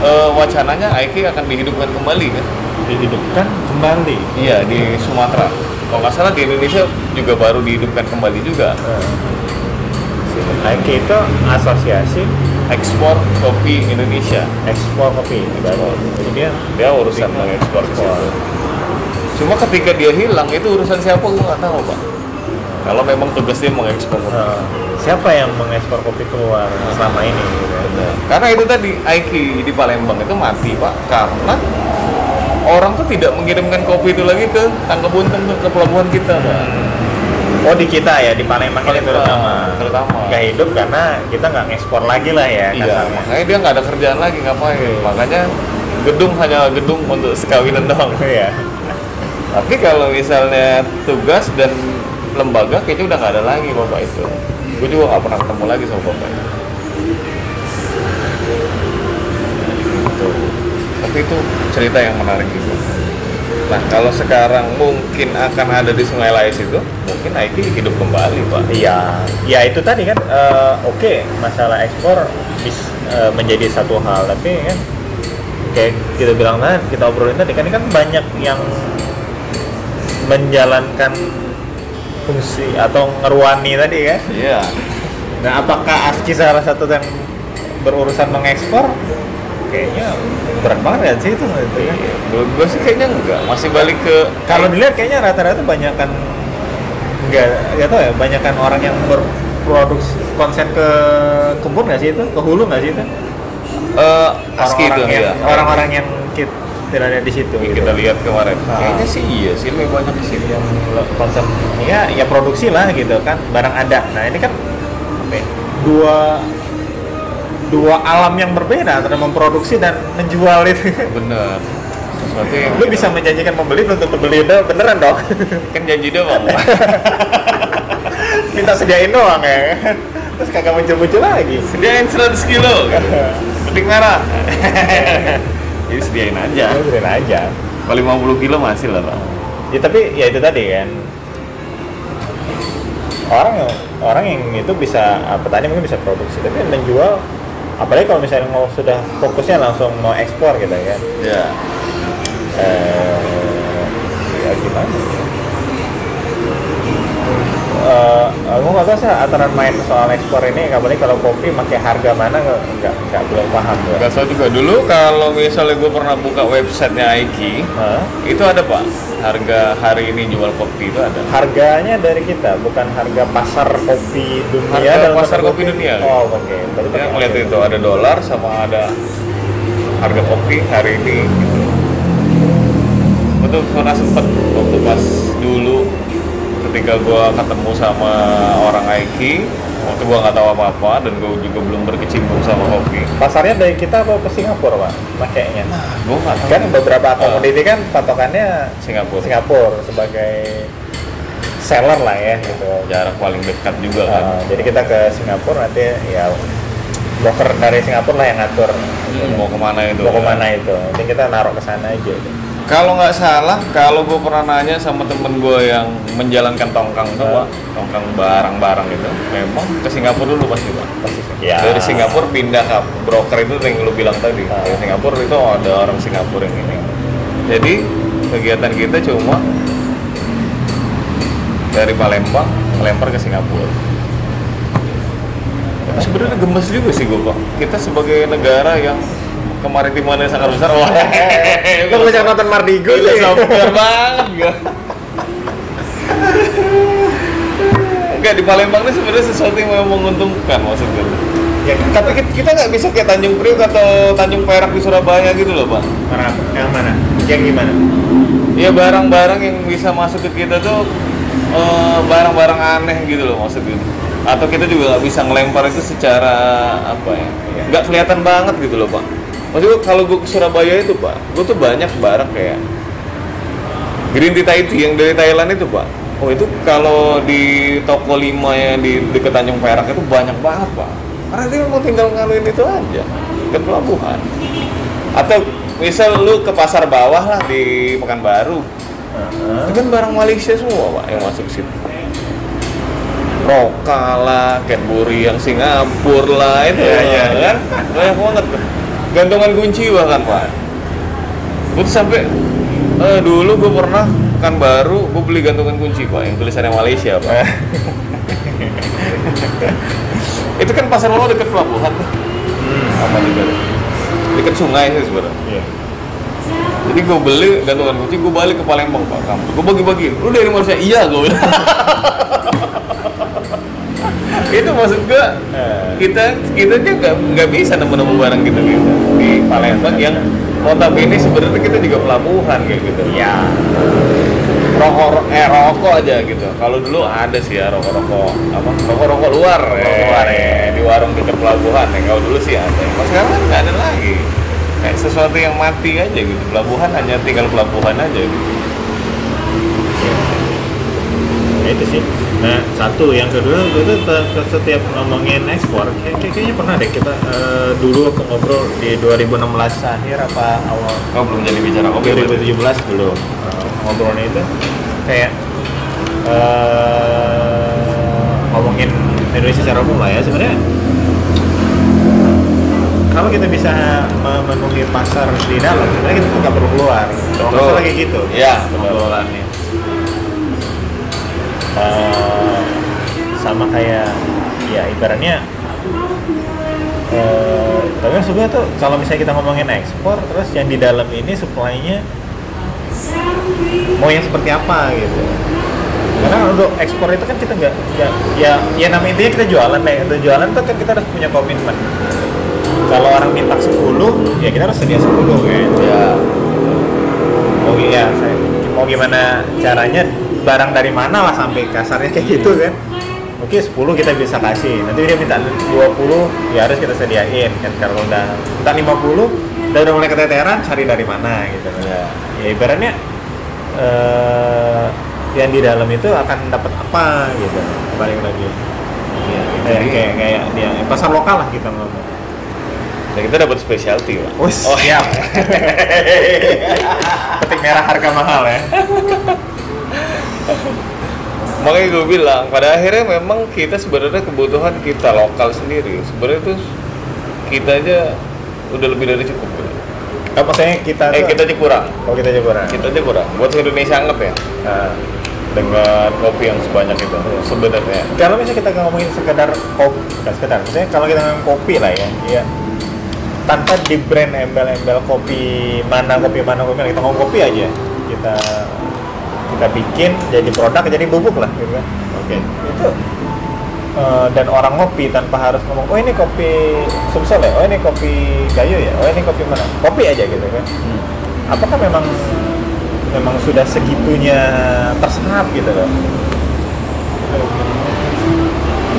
eh, wacananya Aiki akan dihidupkan kembali kan? Dihidupkan kembali. Iya di Sumatera. Kalau nggak salah di Indonesia juga baru dihidupkan kembali juga. Aiki itu asosiasi Ekspor kopi Indonesia. ekspor kopi. Baru. Jadi dia Dia urusan mengekspor. Cuma ketika dia hilang itu urusan siapa gue nggak tahu pak. Kalau memang tugas dia mengekspor. eh, siapa yang mengekspor kopi keluar selama ini? Gitu. Karena itu tadi Aiki di Palembang itu mati pak karena orang tuh tidak mengirimkan kopi itu lagi ke Tangga Bunten tuh, ke pelabuhan kita pak. Oh di kita ya di Palembang ini terutama. terutama. Nggak hidup karena kita nggak ngekspor lagi lah ya. Iya, kasarnya. makanya dia nggak ada kerjaan lagi ngapain. Makanya gedung hanya gedung untuk sekawinan doang. Iya. Tapi kalau misalnya tugas dan lembaga kayaknya udah nggak ada lagi bapak itu. Gue juga nggak pernah ketemu lagi sama bapak itu. Tapi itu cerita yang menarik juga. Nah kalau sekarang mungkin akan ada di Sungai Lais itu, mungkin Aiki hidup kembali pak. Iya, ya itu tadi kan eh, oke masalah ekspor bis- eh, menjadi satu hal, tapi kan kayak kita bilang kan kita obrolin tadi kan ini kan banyak yang menjalankan fungsi atau ngeruani tadi kan. Iya. Nah, apakah ASKI salah satu yang berurusan mengekspor? Kayaknya berat banget ya sih itu. itu. Menurut gue sih kayaknya enggak. Masih balik ke Kalau dilihat kayaknya rata-rata banyak kan enggak enggak tahu ya, banyak kan orang yang berproduksi konsen ke kebun nggak sih itu? Ke hulu nggak sih itu? eh ASKI itu Orang-orang yang, ya. orang-orang yang kita tidak ada di situ. yang gitu. kita lihat kemarin. Ah. Kayaknya sih iya sih lebih banyak situ. yang konsep ya ya produksi lah gitu kan barang ada nah ini kan apa ya, dua dua alam yang berbeda antara memproduksi dan menjual itu Bener. Sesuatu yang lu bisa menjanjikan membeli belum tentu beli udah beneran dong kan janji doang. minta sediain doang ya terus kagak muncul-muncul lagi Sediain 100 kilo. Petik merah. Jadi sediain aja. ya beneran aja Kalau 50 kilo masih lah pak. ya tapi ya itu tadi kan orang orang yang itu bisa petani mungkin bisa produksi tapi yang menjual apalagi kalau misalnya mau sudah fokusnya langsung mau ekspor gitu kan Ya. eh ya gimana ya? Aku nggak tahu sih aturan main soal ekspor ini apalagi kalau kopi pakai harga mana nggak nggak nggak belum paham gue. Gak tau juga dulu kalau misalnya gue pernah buka websitenya Aiki, Hah? itu ada pak harga hari ini jual kopi itu ada. Harganya dari kita, bukan harga pasar kopi dunia. Harga dalam pasar bentuk kopi dunia. Oh, oke. Berarti pakai ngeliat harga. itu ada dolar sama ada harga kopi hari ini gitu. Gue tuh pernah sempet waktu pas dulu ketika gua ketemu sama orang Aiki waktu gua nggak tahu apa-apa dan gue juga belum berkecimpung sama kopi Pasarnya dari kita apa ke Singapura, Pak? Makanya. gue nggak tahu Kan beberapa komoditi kan patokannya Singapura Singapura sebagai seller lah ya gitu. jarak paling dekat juga kan Uh, jadi kita ke Singapura nanti ya broker dari Singapura lah yang ngatur Hmm, mau ke mana itu mau ke mana itu. Nanti kita naruh ke sana aja. Kalau nggak salah kalau gue pernah nanya sama temen gue yang menjalankan tongkang pak tongkang barang-barang itu memang ke Singapura dulu pasti pak. Pasti ya. dari Singapura pindah ke broker itu yang lu bilang tadi. Ah. dari Singapura itu ada orang Singapura yang ini. Jadi kegiatan kita cuma dari Palembang melempar ke Singapura. Tapi sebenarnya gemes juga sih gue pak. Kita sebagai negara yang kemaritimannya sangat besar wah Lu bisa nonton Mardigo Gila, sih. software banget gua. Enggak di Palembang ini sebenarnya sesuatu yang memang menguntungkan maksud gue. Ya, Tapi kita- kita nggak bisa kayak Tanjung Priok atau Tanjung Perak di Surabaya gitu loh, Pak. mana? Yang mana? Yang gimana? Ya barang-barang yang bisa masuk ke kita tuh eh, barang-barang aneh gitu loh maksud gue. Atau kita juga nggak bisa ngelempar itu secara apa ya? Nggak kelihatan banget gitu loh, Pak. Maksud gue kalau gue ke Surabaya itu, Pak, gue tuh banyak barang kayak Green tea tea yang dari Thailand itu, Pak. Oh, itu kalau di toko 5 yang di dekat Tanjung Perak itu banyak banget, Pak. Karena dia mau tinggal ngaluin itu aja ke pelabuhan. Atau misal lu ke pasar bawah lah di Pekanbaru, itu kan barang Malaysia semua pak yang masuk situ Roka lah, Cadbury yang Singapura lah itu Iya, iya, iya. kan banyak banget tuh. Gantungan kunci bahkan pak gue tuh sampai eh, dulu gue pernah kan baru gue beli gantungan kunci pak yang tulisannya Malaysia pak itu kan pasar bawah deket pelabuhan tuh apa juga deket sungai sih sebenarnya Iya. jadi gue beli gantungan kunci, gue balik ke Palembang pak kamu. Gue bagi-bagi. Lu dari Malaysia? Iya gue. itu maksud gue Eh. kita kita aja nggak nggak bisa nemu-nemu barang gitu gitu di Palembang yang notabene sebenarnya kita juga pelabuhan kayak gitu. Ya. Rokok eh rokok aja gitu. Kalau dulu ada sih ya rokok-rokok apa? Rokok-rokok luar, eh, luar, ya. di warung dekat pelabuhan. Ya. Kalau dulu sih ada. Mas sekarang kan nggak ada lagi. Kayak sesuatu yang mati aja gitu. Pelabuhan hanya tinggal pelabuhan aja gitu. Ya itu sih. Nah, satu, yang kedua itu setiap ngomongin ekspor, kayak, kayak- kayaknya pernah deh kita eh, dulu waktu ngobrol di 2016 akhir apa awal? Kau belum jadi bicara. Berarti? 2017 dulu eh, ngobrolnya itu kayak eh, ngomongin Indonesia secara umum lah ya. Sebenarnya kalau kita bisa memenuhi pasar di dalam sebenarnya kita nggak perlu keluar. Kalau kayak gitu. Iya, benar. Eh, sama kayak ya ibaratnya eh tapi kan sebenarnya tuh kalau misalnya kita ngomongin ekspor terus yang di dalam ini supply-nya mau yang seperti apa gitu. Karena untuk ekspor itu kan kita nggak ya ya nama intinya kita jualan nih untuk jualan tuh kan kita harus punya komitmen. Kalau orang minta 10 ya kita harus sedia 10 kan. Ya. mau ya saya mau gimana caranya barang dari mana lah sampai kasarnya kayak gitu kan. Oke 10 kita bisa kasih. Nanti dia minta 20 ya harus kita sediain kan. Kalau udah minta 50 udah udah mulai keteteran cari dari mana gitu. Ya. ya ibaratnya eh, yang di dalam itu akan dapat apa gitu. Balik lagi. Iya, kayak jadi- kayak kayak dia pasar lokal lah kita ngomong. Dan kita dapat specialty, Pak. Wis, Oh, siap. Petik merah harga mahal ya. Makanya gue bilang, pada akhirnya memang kita sebenarnya kebutuhan kita lokal sendiri. Sebenarnya tuh kita aja udah lebih dari cukup. Apa maksudnya kita Eh tuh- kita aja kurang. Oh kita aja kurang. Kita aja kurang. Buat Indonesia anggap ya. Nah, Dengan kopi yang sebanyak itu sebenarnya. kalau misalnya kita ngomongin sekedar kopi, nggak sekedar, misalnya kalau kita ngomongin kopi lah ya, ya tanpa di brand embel-embel kopi mana kopi mana kopi mana kita ngomong kopi aja kita kita bikin jadi produk jadi bubuk lah gitu kan Oke. itu eh, dan orang ngopi tanpa harus ngomong oh ini kopi Sumsel ya, oh ini kopi Gayo ya, oh ini kopi mana? Kopi aja gitu kan. Apakah memang memang sudah segitunya terserap gitu loh?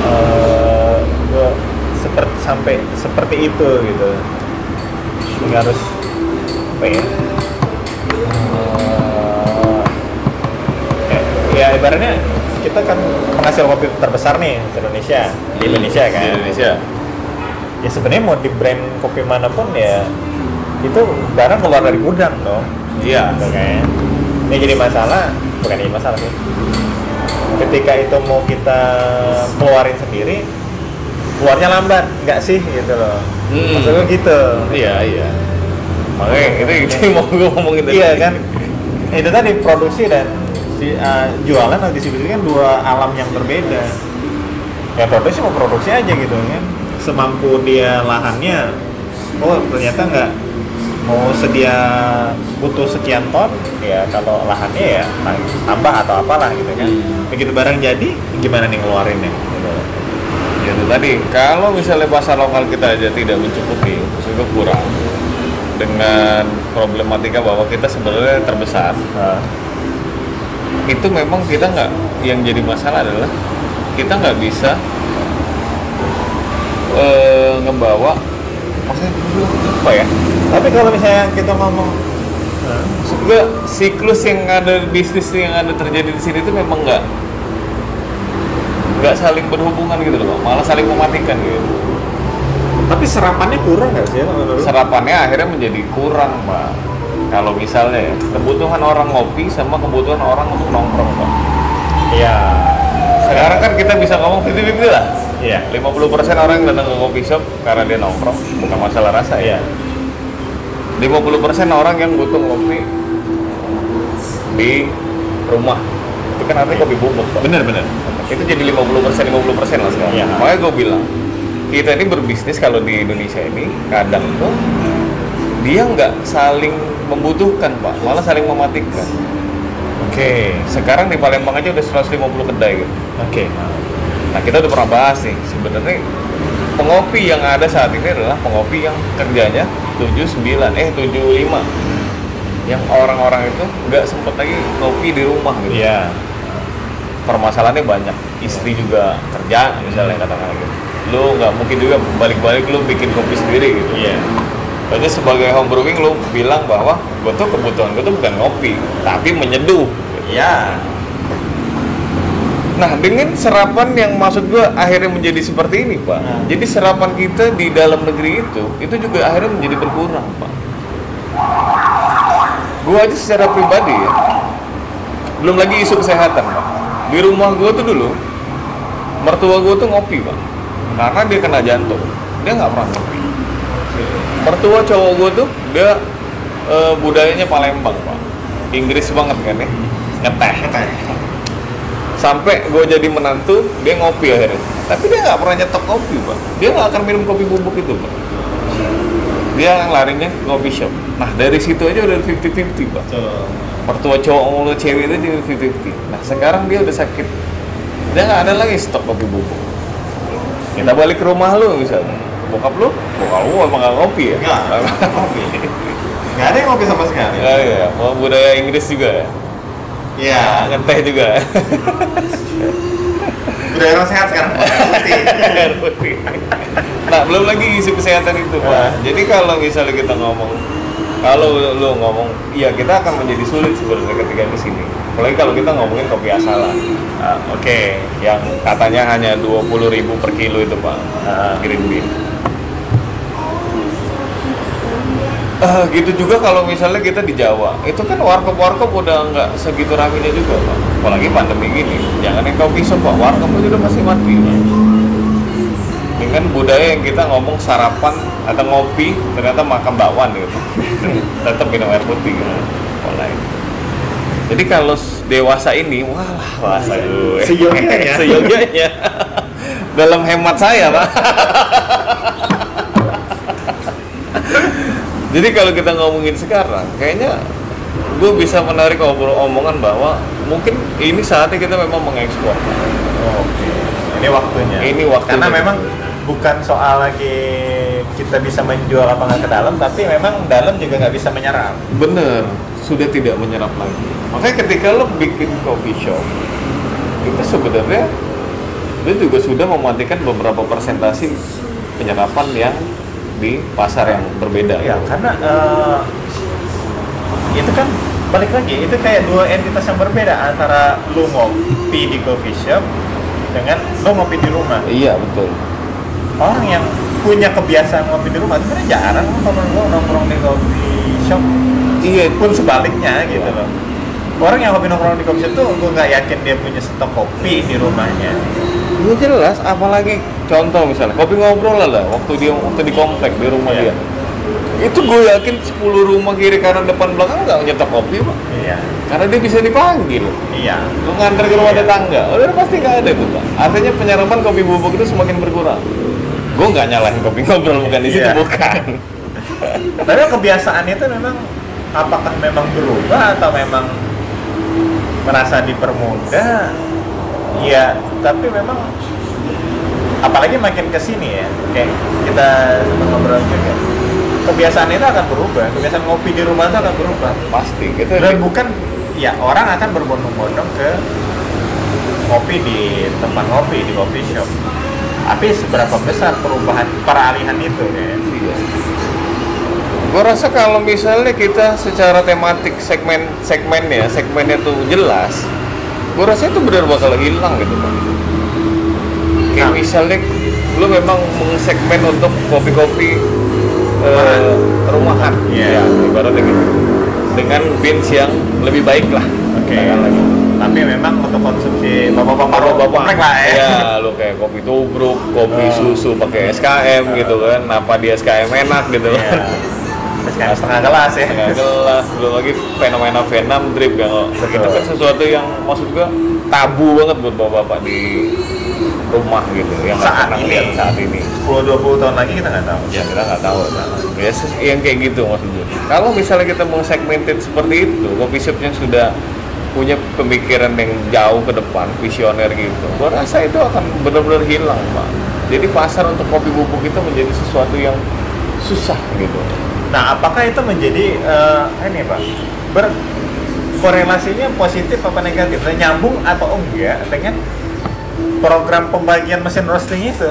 Eh, gua seperti sampai seperti itu gitu. Nggak harus apa ya? Ya ibaratnya kita kan penghasil kopi terbesar nih di Indonesia di Indonesia kan Di Indonesia. ya sebenarnya mau di brand kopi mana pun ya itu barang keluar dari gudang dong Iya. gitu kan ini jadi masalah bukan jadi masalah sih ketika itu mau kita keluarin sendiri keluarnya lambat nggak sih gitu loh Hmm. maksudnya gitu Iya, iya. Makanya itu itu yang mau gue ngomongin tadi. iya kan itu tadi produksi dan di- uh, jualan atau distribusi kan dua alam yang berbeda. Ya produksi mau produksi aja gitu kan semampu dia lahannya oh ternyata nggak mau sedia butuh sekian ton ya kalau lahannya ya tambah atau apalah gitu kan. Hmm. begitu barang jadi gimana nih ngeluarinnya? Gitu. Ya, itu tadi. Kalau misalnya pasar lokal kita aja tidak mencukupi, maksudnya kurang dengan problematika bahwa kita sebenarnya terbesar, Nah, itu memang kita nggak yang jadi masalah adalah kita nggak bisa eh, ngebawa maksudnya apa ya? Tapi kalau misalnya kita ngomong gue siklus yang ada bisnis yang ada terjadi di sini itu memang nggak nggak saling berhubungan gitu loh malah saling mematikan gitu. Tapi serapannya kurang nggak sih serapannya akhirnya menjadi kurang pak kalau misalnya ya, kebutuhan orang ngopi sama kebutuhan orang untuk nongkrong pak Iya. sekarang kan kita bisa ngomong 50-50 lah Iya. 50% orang yang datang ke kopi shop karena dia nongkrong bukan masalah rasa ya Iya. 50% orang yang butuh ngopi di rumah itu kan artinya kopi bubuk Pak. Bener bener. itu jadi 50% 50% lah sekarang Iya. makanya gue bilang kita ini berbisnis kalau di Indonesia ini kadang tuh dia nggak saling membutuhkan pak. Malah saling mematikan. Oke. sekarang di Palembang aja udah 150 kedai gitu. Oke. nah kita udah pernah bahas nih sebenarnya pengopi yang ada saat ini adalah pengopi yang kerjanya 79 eh 75 yang orang-orang itu nggak sempet lagi ngopi di rumah gitu. Iya. permasalahannya banyak. Istri juga kerja misalnya katakan gitu. Lu nggak mungkin juga balik-balik lu bikin kopi sendiri gitu. Iya. Berarti sebagai home brewing lu bilang bahwa gue tuh kebutuhan gue tuh bukan ngopi tapi menyeduh. Iya. nah dengan serapan yang maksud gue akhirnya menjadi seperti ini pak. Hmm. jadi serapan kita di dalam negeri itu itu juga akhirnya menjadi berkurang pak. Gue aja secara pribadi ya belum lagi isu kesehatan pak. Di rumah gue tuh dulu mertua gue tuh ngopi pak. Karena dia kena jantung dia nggak pernah ngopi mertua cowok gue tuh dia eh, budayanya Palembang pak. Inggris banget kan ya. Ngeteh. Sampai gue jadi menantu dia ngopi akhirnya. Tapi dia nggak pernah nyetok kopi pak. Dia nggak akan minum kopi bubuk itu pak. Dia yang larinya ke kopi shop. Nah dari situ aja udah 50-50 pak. Mertua cowok mulu cewek itu jadi 50-50 nah sekarang dia udah sakit. Dia nggak ada lagi stok kopi bubuk. Kita balik ke rumah lu misalnya bokap lu bokap lu emang nggak ngopi ya Nggak, ngopi. Nggak ada yang ngopi sama sekali. ya, ya. mau budaya Inggris juga ya Iya. ngeteh juga Udah orang sehat sekarang. Air putih. Nah, belum lagi isu kesehatan itu, Pak. Jadi kalau misalnya kita ngomong kalau lu ngomong, iya kita akan menjadi sulit sebenarnya ketika ke sini. Apalagi kalau kita ngomongin kopi asalan. Nah, Oke, yang katanya hanya 20.000 per kilo itu, Pak. Green bean. Eh, gitu juga kalau misalnya kita di Jawa, itu kan warkop-warkop udah nggak segitu ramenya juga, Pak. Apalagi pandemi gini, jangan yang kopi shop, Pak. Warkop itu udah pasti mati, Pak. Dengan budaya yang kita ngomong sarapan atau ngopi, ternyata makan bakwan gitu. Tetap minum air putih gitu. Mulai. Jadi kalau dewasa ini, wah bahasa gue. Seyogyanya. Seyogyanya. Dalam hemat saya, Pak. Jadi kalau kita ngomongin sekarang, kayaknya gue bisa menarik obrol omongan bahwa mungkin ini saatnya kita memang mengekspor. Oke. Ini ini waktunya Ini waktunya. karena memang bukan soal lagi kita bisa menjual apa nggak ke dalam tapi memang dalam juga nggak bisa menyerap bener sudah tidak menyerap lagi makanya ketika lo bikin coffee shop itu sebenarnya lo juga sudah mematikan beberapa persentasi penyerapan yang di pasar yang berbeda ya karena eh, itu kan balik lagi itu kayak dua entitas yang berbeda antara lu ngopi di coffee shop dengan lu ngopi di rumah. Iya betul. Orang yang punya kebiasaan ngopi di rumah sebenarnya jarang kalau lu nongkrong di coffee shop. Iya. Pun sebaliknya gitu Iya. loh. Orang yang hobi nongkrong di coffee shop tuh gue nggak yakin dia punya stok kopi di rumahnya Iya jelas, apalagi contoh misalnya kopi ngobrol lah, lah waktu dia waktu di komplek di rumah Iya. dia. Itu gue yakin 10 rumah kiri kanan depan belakang nggak nyetok kopi pak, iya karena dia bisa dipanggil. iya Lu nganter ke rumah Iya. tetangga, udah pasti nggak ada itu pak. Artinya penyerapan kopi bubuk itu semakin berkurang. Gue nggak nyalahin kopi ngobrol bukan di situ Iya. bukan. tapi kebiasaan itu memang apakah memang berubah atau memang merasa dipermudah ya tapi memang apalagi makin ke sini ya kayak kita ngobrol juga kebiasaan itu akan berubah kebiasaan ngopi di rumah itu akan berubah Pasti gitu. dan bukan ya orang akan berbondong-bondong ke ngopi di tempat ngopi di coffee shop tapi seberapa besar perubahan peralihan itu ya Iya. Gue rasa kalau misalnya kita secara tematik segmen segmennya segmennya tuh jelas, gue rasa itu benar bakal hilang gitu kan. Kayak Nah. misalnya lu memang mengsegmen untuk kopi-kopi eh, rumahan, Iya. ya ibaratnya gitu. Dengan beans yang lebih baik lah. Oke. katakan lagi. Tapi memang untuk konsumsi bapak-bapak komplek lah ya. ya lu kayak kopi tubruk, kopi Oh. susu pakai SKM gitu kan. Apa dia SKM enak gitu Iya. kan. Terus kan setengah gelas ya. Setengah gelas, belum lagi fenomena Vietnam drip yang itu kan sesuatu yang maksud gua tabu banget buat bapak-bapak di rumah gitu yang Saat pernah ini. lihat saat ini. 10-20 tahun lagi kita nggak tahu. ya kita nggak tahu. Ya yang kayak gitu maksud gue kalau misalnya kita mau segmented seperti itu coffee shop yang sudah punya pemikiran yang jauh ke depan visioner gitu gua rasa itu akan benar-benar hilang pak. Jadi pasar untuk kopi bubuk itu menjadi sesuatu yang susah gitu Nah, apakah itu menjadi eh, ini pak berkorelasinya positif apa negatif? Dan nyambung atau enggak dengan program pembagian mesin roasting itu?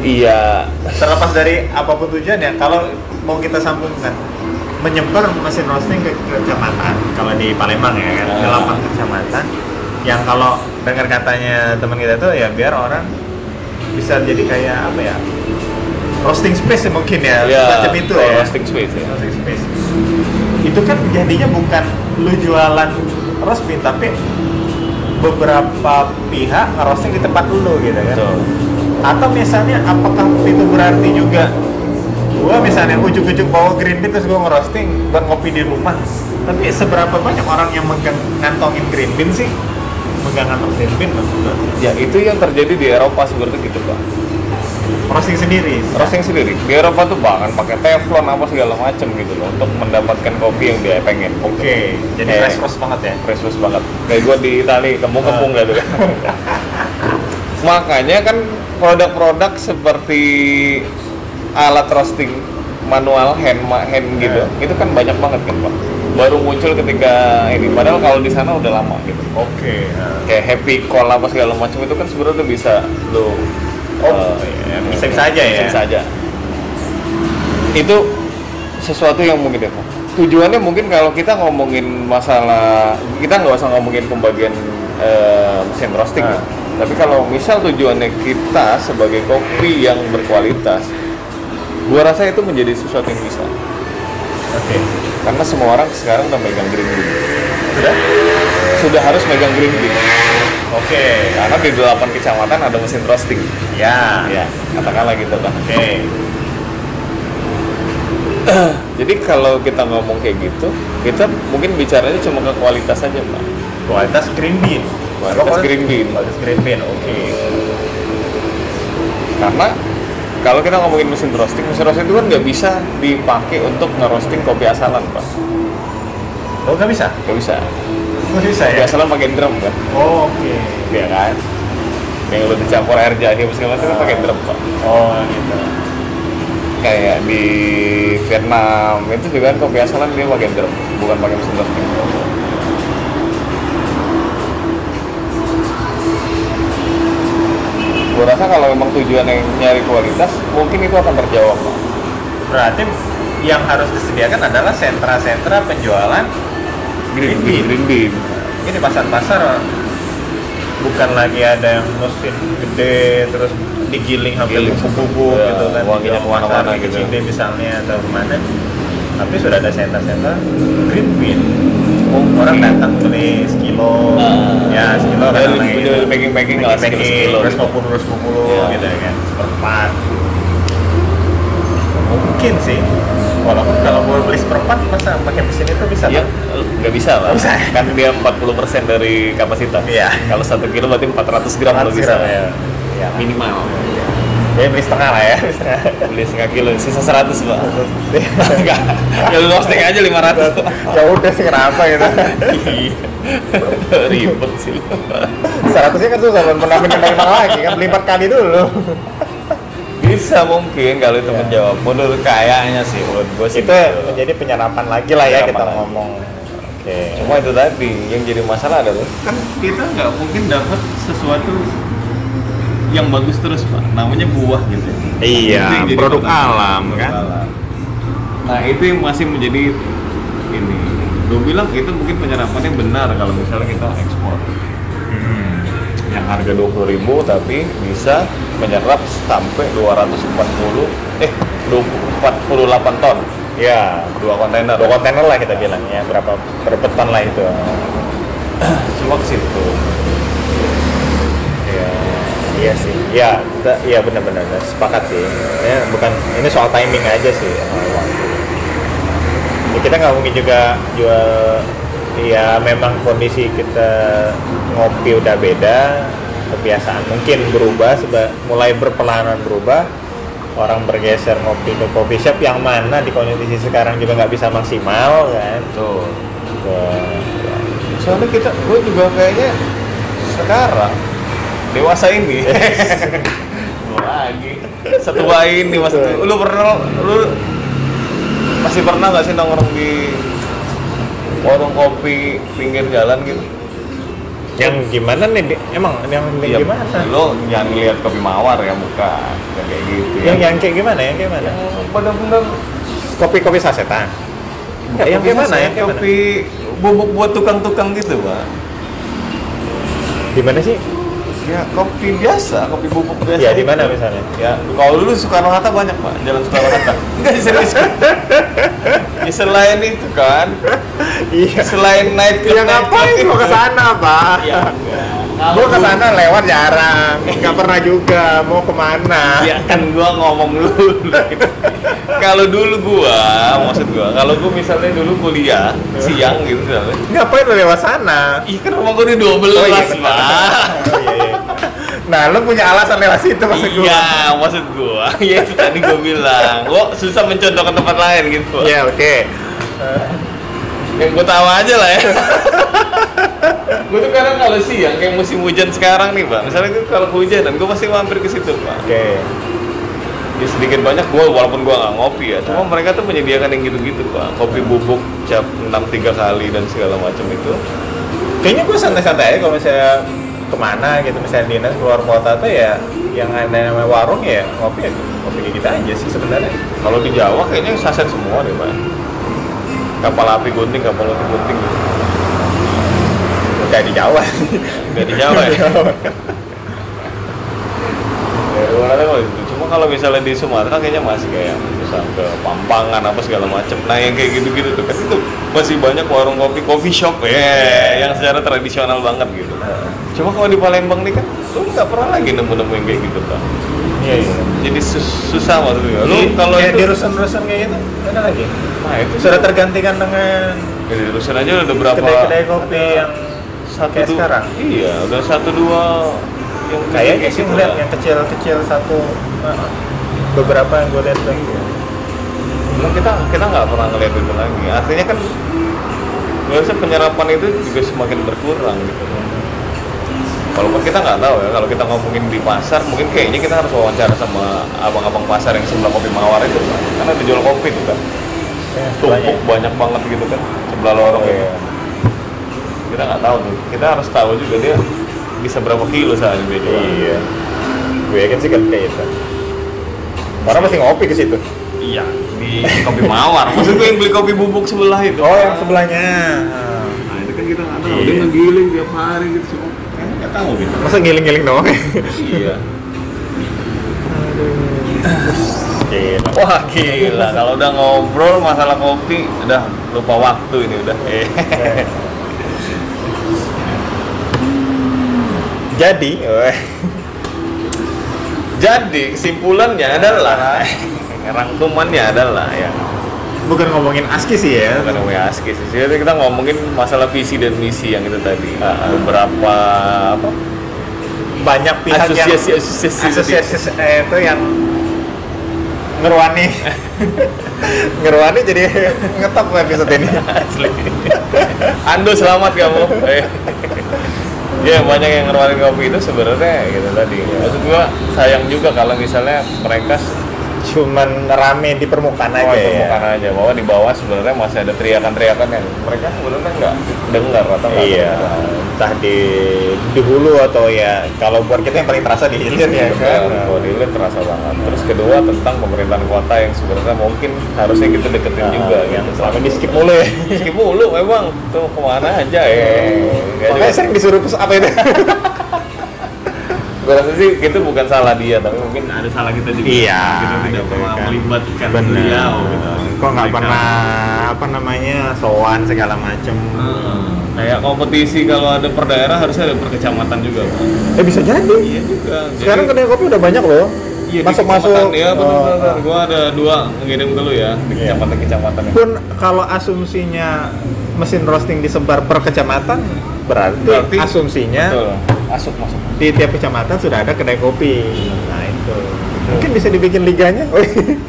iya Terlepas dari apa pun tujuannya, kalau mau kita sambungkan menyebar mesin roasting ke ke kecamatan, kalau di Palembang ya kan, Ah. delapan kecamatan, yang kalau dengar katanya teman kita tuh ya biar orang bisa jadi kayak apa ya roasting space ya mungkin ya, ya semacam itu ya. roasting space ya. Roasting space. Itu kan jadinya bukan lu jualan roast bean tapi beberapa pihak ngerosting di tempat lu gitu kan. Betul. atau misalnya apakah itu berarti juga gua misalnya ujuk-ujuk bawa green bean terus gua ngerosting buat ngopi di rumah. Tapi seberapa banyak orang yang megang ngantongin green bean sih? Megang ngantong green bean maksudnya Ya itu yang terjadi di Eropa sebenarnya gitu pak. Roasting sendiri Roasting sendiri di Eropa tuh bahkan pakai teflon apa segala macem gitu loh untuk mendapatkan kopi yang dia pengen. oke jadi Eh. fresh roast banget ya Fresh fresh banget. Kayak gue di Itali kembung-kembung gitu kan. Makanya kan produk-produk seperti alat roasting manual hand hand gitu, itu kan banyak banget kan pak. Baru muncul ketika ini. Padahal kalau di sana udah lama gitu. oke nah. kayak happy call apa segala macam itu kan sebenarnya bisa lo Oh, eh, iya, bisa-bisa aja ya. bisa aja. Itu sesuatu yang mungkin ya tujuannya mungkin kalau kita ngomongin masalah kita nggak usah ngomongin pembagian eh, mesin roasting ya. tapi kalau misal tujuannya kita sebagai kopi yang berkualitas gua rasa itu menjadi sesuatu yang bisa. Oke. Karena semua orang sekarang udah megang green bean. Sudah? Sudah harus megang green bean oke. Karena di delapan kecamatan ada mesin roasting. Ya. Ya katakanlah gitu kan oke. Jadi kalau kita ngomong kayak gitu kita mungkin bicaranya cuma ke kualitas aja mbak kualitas green bean. Kualitas Apa green bean. kualitas green bean oke. Karena kalau kita ngomongin mesin roasting mesin roasting itu kan nggak bisa dipakai untuk ngerosting kopi asalan pak oh nggak bisa? nggak bisa bisa ya? asalan pakai drum kan? Oh, oke. Ya kan? Yang lu dicampur air jahe segala macam kan pakai drum pak Oh gitu. kayak di Vietnam itu juga kan kopi asalan dia pakai drum bukan pakai mesin roasting gue rasa kalau memang tujuannya nyari kualitas mungkin itu akan terjawab pak. Berarti yang harus disediakan adalah sentra-sentra penjualan green Green bean. Green bean. Ini pasar-pasar bukan lagi ada yang mesin gede terus digiling hampir bubuk-bubuk Ya, gitu kan. wanginya ke mana-mana di gitu. Cinde misalnya atau ke mana. Tapi sudah ada sentra-sentra green bean. Orang datang beli sekilo. Ya sekilo Ya, kadang lu- lagi lu packing-packing nggak sekilo sekilo. terus gitu. 50 terus 50 Ya. gitu ya kan seperempat. Mungkin sih. Walaupun kalau gue beli seperempat masa pakai mesin itu bisa ya? Nggak bisa lah Bisa. kan dia 40% dari kapasitas Iya. kalau satu kilo berarti 400 gram lo 400 bisa gram, ya. Ya. minimal ya beli setengah lah ya beli setengah. kilo sisa 100 pak enggak ya lu roasting aja 500 pak ya udah sih kenapa gitu Iya. ribet sih lu. seratusnya kan susah belum pernah menang lagi kan beli empat kali dulu bisa mungkin kalau itu menjawab menurut kayaknya sih menurut gue sih itu gitu. menjadi penyerapan lagi lah ya kita lagi. ngomong oke. Cuma itu tadi yang jadi masalah adalah kan kita nggak mungkin dapat sesuatu yang bagus terus pak. Namanya buah gitu Iya, Itu yang jadi produk alam, Produk kan? alam. nah itu yang masih menjadi ini. Gue bilang itu mungkin penyerapannya benar kalau misalnya kita ekspor. Hmm. yang harga 20.000 tapi bisa menyerap sampai 240 eh 48 ton ya dua kontainer. Dua kontainer lah kita bilang ya. Berapa per ton lah itu. Cuma ke situ. Ya iya sih. Ya kita iya benar-benar. Sepakat sih. Ya bukan ini soal timing aja sih. Waktu ya, kita nggak mungkin juga jual ya memang kondisi kita ngopi udah beda kebiasaan mungkin berubah mulai berpelanan berubah orang bergeser ngopi ke coffee shop yang mana di kondisi sekarang juga nggak bisa maksimal kan? Tuh Ke- soalnya kita gue juga kayaknya sekarang dewasa ini. Lagi. Setua ini maksudnya lu pernah lu masih pernah nggak sih nongkrong di warung kopi pinggir jalan gitu yang gimana nih emang yang, yang Iya, gimana lo jangan lihat kopi mawar ya bukan yang kayak gitu yang yang kayak gimana yang kayak mana yang bener-bener kopi kopi sasetan. Enggak, yang kayak mana yang kayak kopi bubuk buat tukang-tukang gitu pak. Di mana sih ya kopi biasa kopi bubuk biasa. Ya di mana misalnya? Ya kalau dulu Soekarno Hatta banyak pak jalan Soekarno Hatta enggak serius. Ya, selain itu kan. Iya. Selain night club ya ngapain gua ke sana pak? Ya enggak gua ke sana lewat jarang. Nggak pernah juga. Mau ke mana? Ya kan gua ngomong dulu. Kalau dulu gua maksud gua kalau gua misalnya dulu kuliah siang gitu misalnya. Ngapain lewat sana? Ih kan rumah gua di 12 Oh, iya, pak. Oh, iya, iya. Nah lu punya alasan lewat situ maksud gua Iya, maksud gua. Ya itu tadi gua bilang. Gua susah mencontohkan tempat lain gitu. ya oke Yang gua tahu aja lah ya. gua tuh kadang kalau siang kayak musim hujan sekarang nih, Pak. Misalnya gua kalau hujan gua pasti mampir ke situ, Pak. oke Ya sedikit banyak gua walaupun gua nggak ngopi ya. Cuma mereka tuh menyediakan yang gitu-gitu, Pak. Kopi bubuk cap 6 3 kali dan segala macam itu. kayaknya gue santai-santai aja kalau misalnya ke mana gitu misalnya dinas keluar kota tuh ya yang ada namanya warung ya ngopi ya kayak gitu aja sih sebenarnya Kalau di Jawa kayaknya saset semua deh, Pak. Kapal api gunting, kapal api gunting. udah di Jawa Nggak di Jawa ya? ya kalau gitu. Cuma kalau misalnya di Sumatera kayaknya masih kayak misal ke Pampangan apa segala macem. Nah yang kayak gitu-gitu tuh kan itu masih banyak warung kopi, coffee shop ya yang secara tradisional banget gitu. Cuma kalau di Palembang nih kan lu nggak pernah lagi nemu-nemu yang kayak gitu kan. iya iya Jadi sus- susah maksudnya. Lu kalau kayak itu di rusun-rusun kayak gitu ada lagi nah itu sudah tergantikan dengan ya, di Rusun aja udah berapa kedai-kedai kopi yang satu kayak dua- sekarang. Iya, udah satu dua yang kayaknya kayak sih gitu ngeliat yang kecil-kecil satu uh, beberapa yang gue lihat lagi Cuma kita kita nggak pernah ngeliat itu lagi. Artinya kan biasanya penyerapan itu juga semakin berkurang gitu. Walaupun kita nggak tahu ya kalau kita ngomongin di pasar mungkin kayaknya kita harus wawancara sama abang-abang pasar yang sebelah kopi mawar itu kan karena ada jual kopi tuh kan tumpuk banyak banget gitu kan sebelah lorong ya. kita nggak tahu tuh kita harus tahu juga dia bisa berapa kilo saja jual Iya. Gue yakin sih kan kayak itu. Orang pasti ngopi ke situ. iya di kopi mawar maksud gue yang beli kopi bubuk sebelah itu Oh, yang sebelahnya. nah itu kan kita nggak tahu Iya. dia ngegiling tiap hari gitu tahu gitu Masa ngiling-ngiling doang? iya Gila. Wah gila, kalau udah ngobrol masalah kopi, udah lupa waktu ini udah. Jadi, Jadi kesimpulannya adalah, rangkumannya adalah ya, bukan ngomongin ASKI sih ya. bukan ngomongin askis sih. Jadi kita ngomongin masalah visi dan misi yang itu tadi. Beberapa apa? Banyak pihak yang Asosiasi asosiasi. asosiasi eh, itu yang ngerwani ngerwani jadi ngetop episode ini Asli. Ando selamat kamu. Eh. Ya banyak yang ngeluarin kopi itu sebenarnya gitu tadi. Maksud gua sayang juga kalau misalnya mereka cuman rame di permukaan aja Oh, ya permukaan aja bahwa di bawah sebenarnya masih ada teriakan-teriakan yang mereka sebenarnya nggak dengar atau nggak iya dengar. entah di di hulu atau ya kalau buat kita yang paling terasa di hilir ya kan Kalau di Ilir terasa banget. Terus kedua tentang pemerintahan kota yang sebenarnya mungkin harusnya kita deketin Nah, juga yang gitu. selama di skip mulu ya Skip mulu memang tuh ke mana aja ya. Makanya sering disuruh pes apa itu Gue rasa sih itu bukan salah dia, tapi mungkin ada salah kita juga. Iya, kita tidak gitu pernah kan. melibatkan bener beliau. Gitu. kok nggak pernah apa namanya sowan segala macem Hmm. Kayak kompetisi kalau ada per daerah harusnya ada per kecamatan juga. Pak. eh bisa jadi Iya juga. sekarang kedai kopi udah banyak loh Iya, di masuk masuk kecamatan, ya benar oh, benar. Gua ada dua ngirim ke lu ya di Iya. kecamatan-kecamatan. ya. pun kalau asumsinya mesin roasting disebar per kecamatan berarti, Berarti asumsinya Betul. Masuk masuk. Di tiap kecamatan sudah ada kedai kopi. Nah itu. Mungkin bisa dibikin liganya.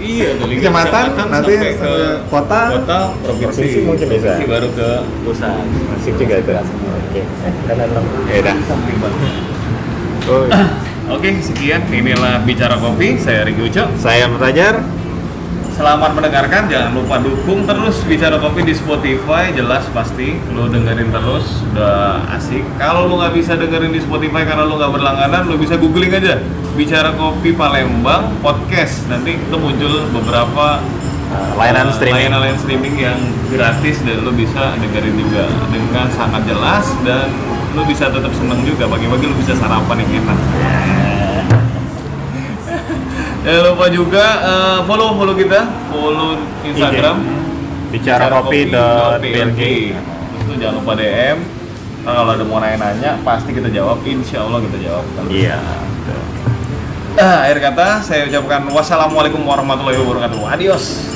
Iya, dari Kecamatan, nanti sampai ke kota, kota, provinsi, provinsi. mungkin bisa. Provinsi baru ke pusat. asik juga itu. Oke. Karena ya udah. Samping banget. oh, Oke, sekian. Inilah bicara kopi. Saya Riki Uco. saya Mutajar Selamat mendengarkan. Jangan lupa dukung terus bicara kopi di Spotify. Jelas pasti lu dengerin terus. Udah asik. Kalau lu nggak bisa dengerin di Spotify karena lu nggak berlangganan, lu bisa googling aja. Bicara kopi Palembang podcast. Nanti itu muncul beberapa layanan uh, streaming layanan streaming yang gratis dan lu bisa dengerin juga dengan sangat jelas dan lu bisa tetap seneng juga. Pagi-pagi lu bisa sarapan yang enak. Jangan lupa juga eh, follow follow kita, follow Instagram bicara kopi dot BLG Terus tuh jangan lupa DM. Ntar kalau ada mau nanya-nanya, pasti kita jawab. Insya Allah kita jawab. iya Ah, akhir kata saya ucapkan wassalamualaikum warahmatullahi wabarakatuh. Adios.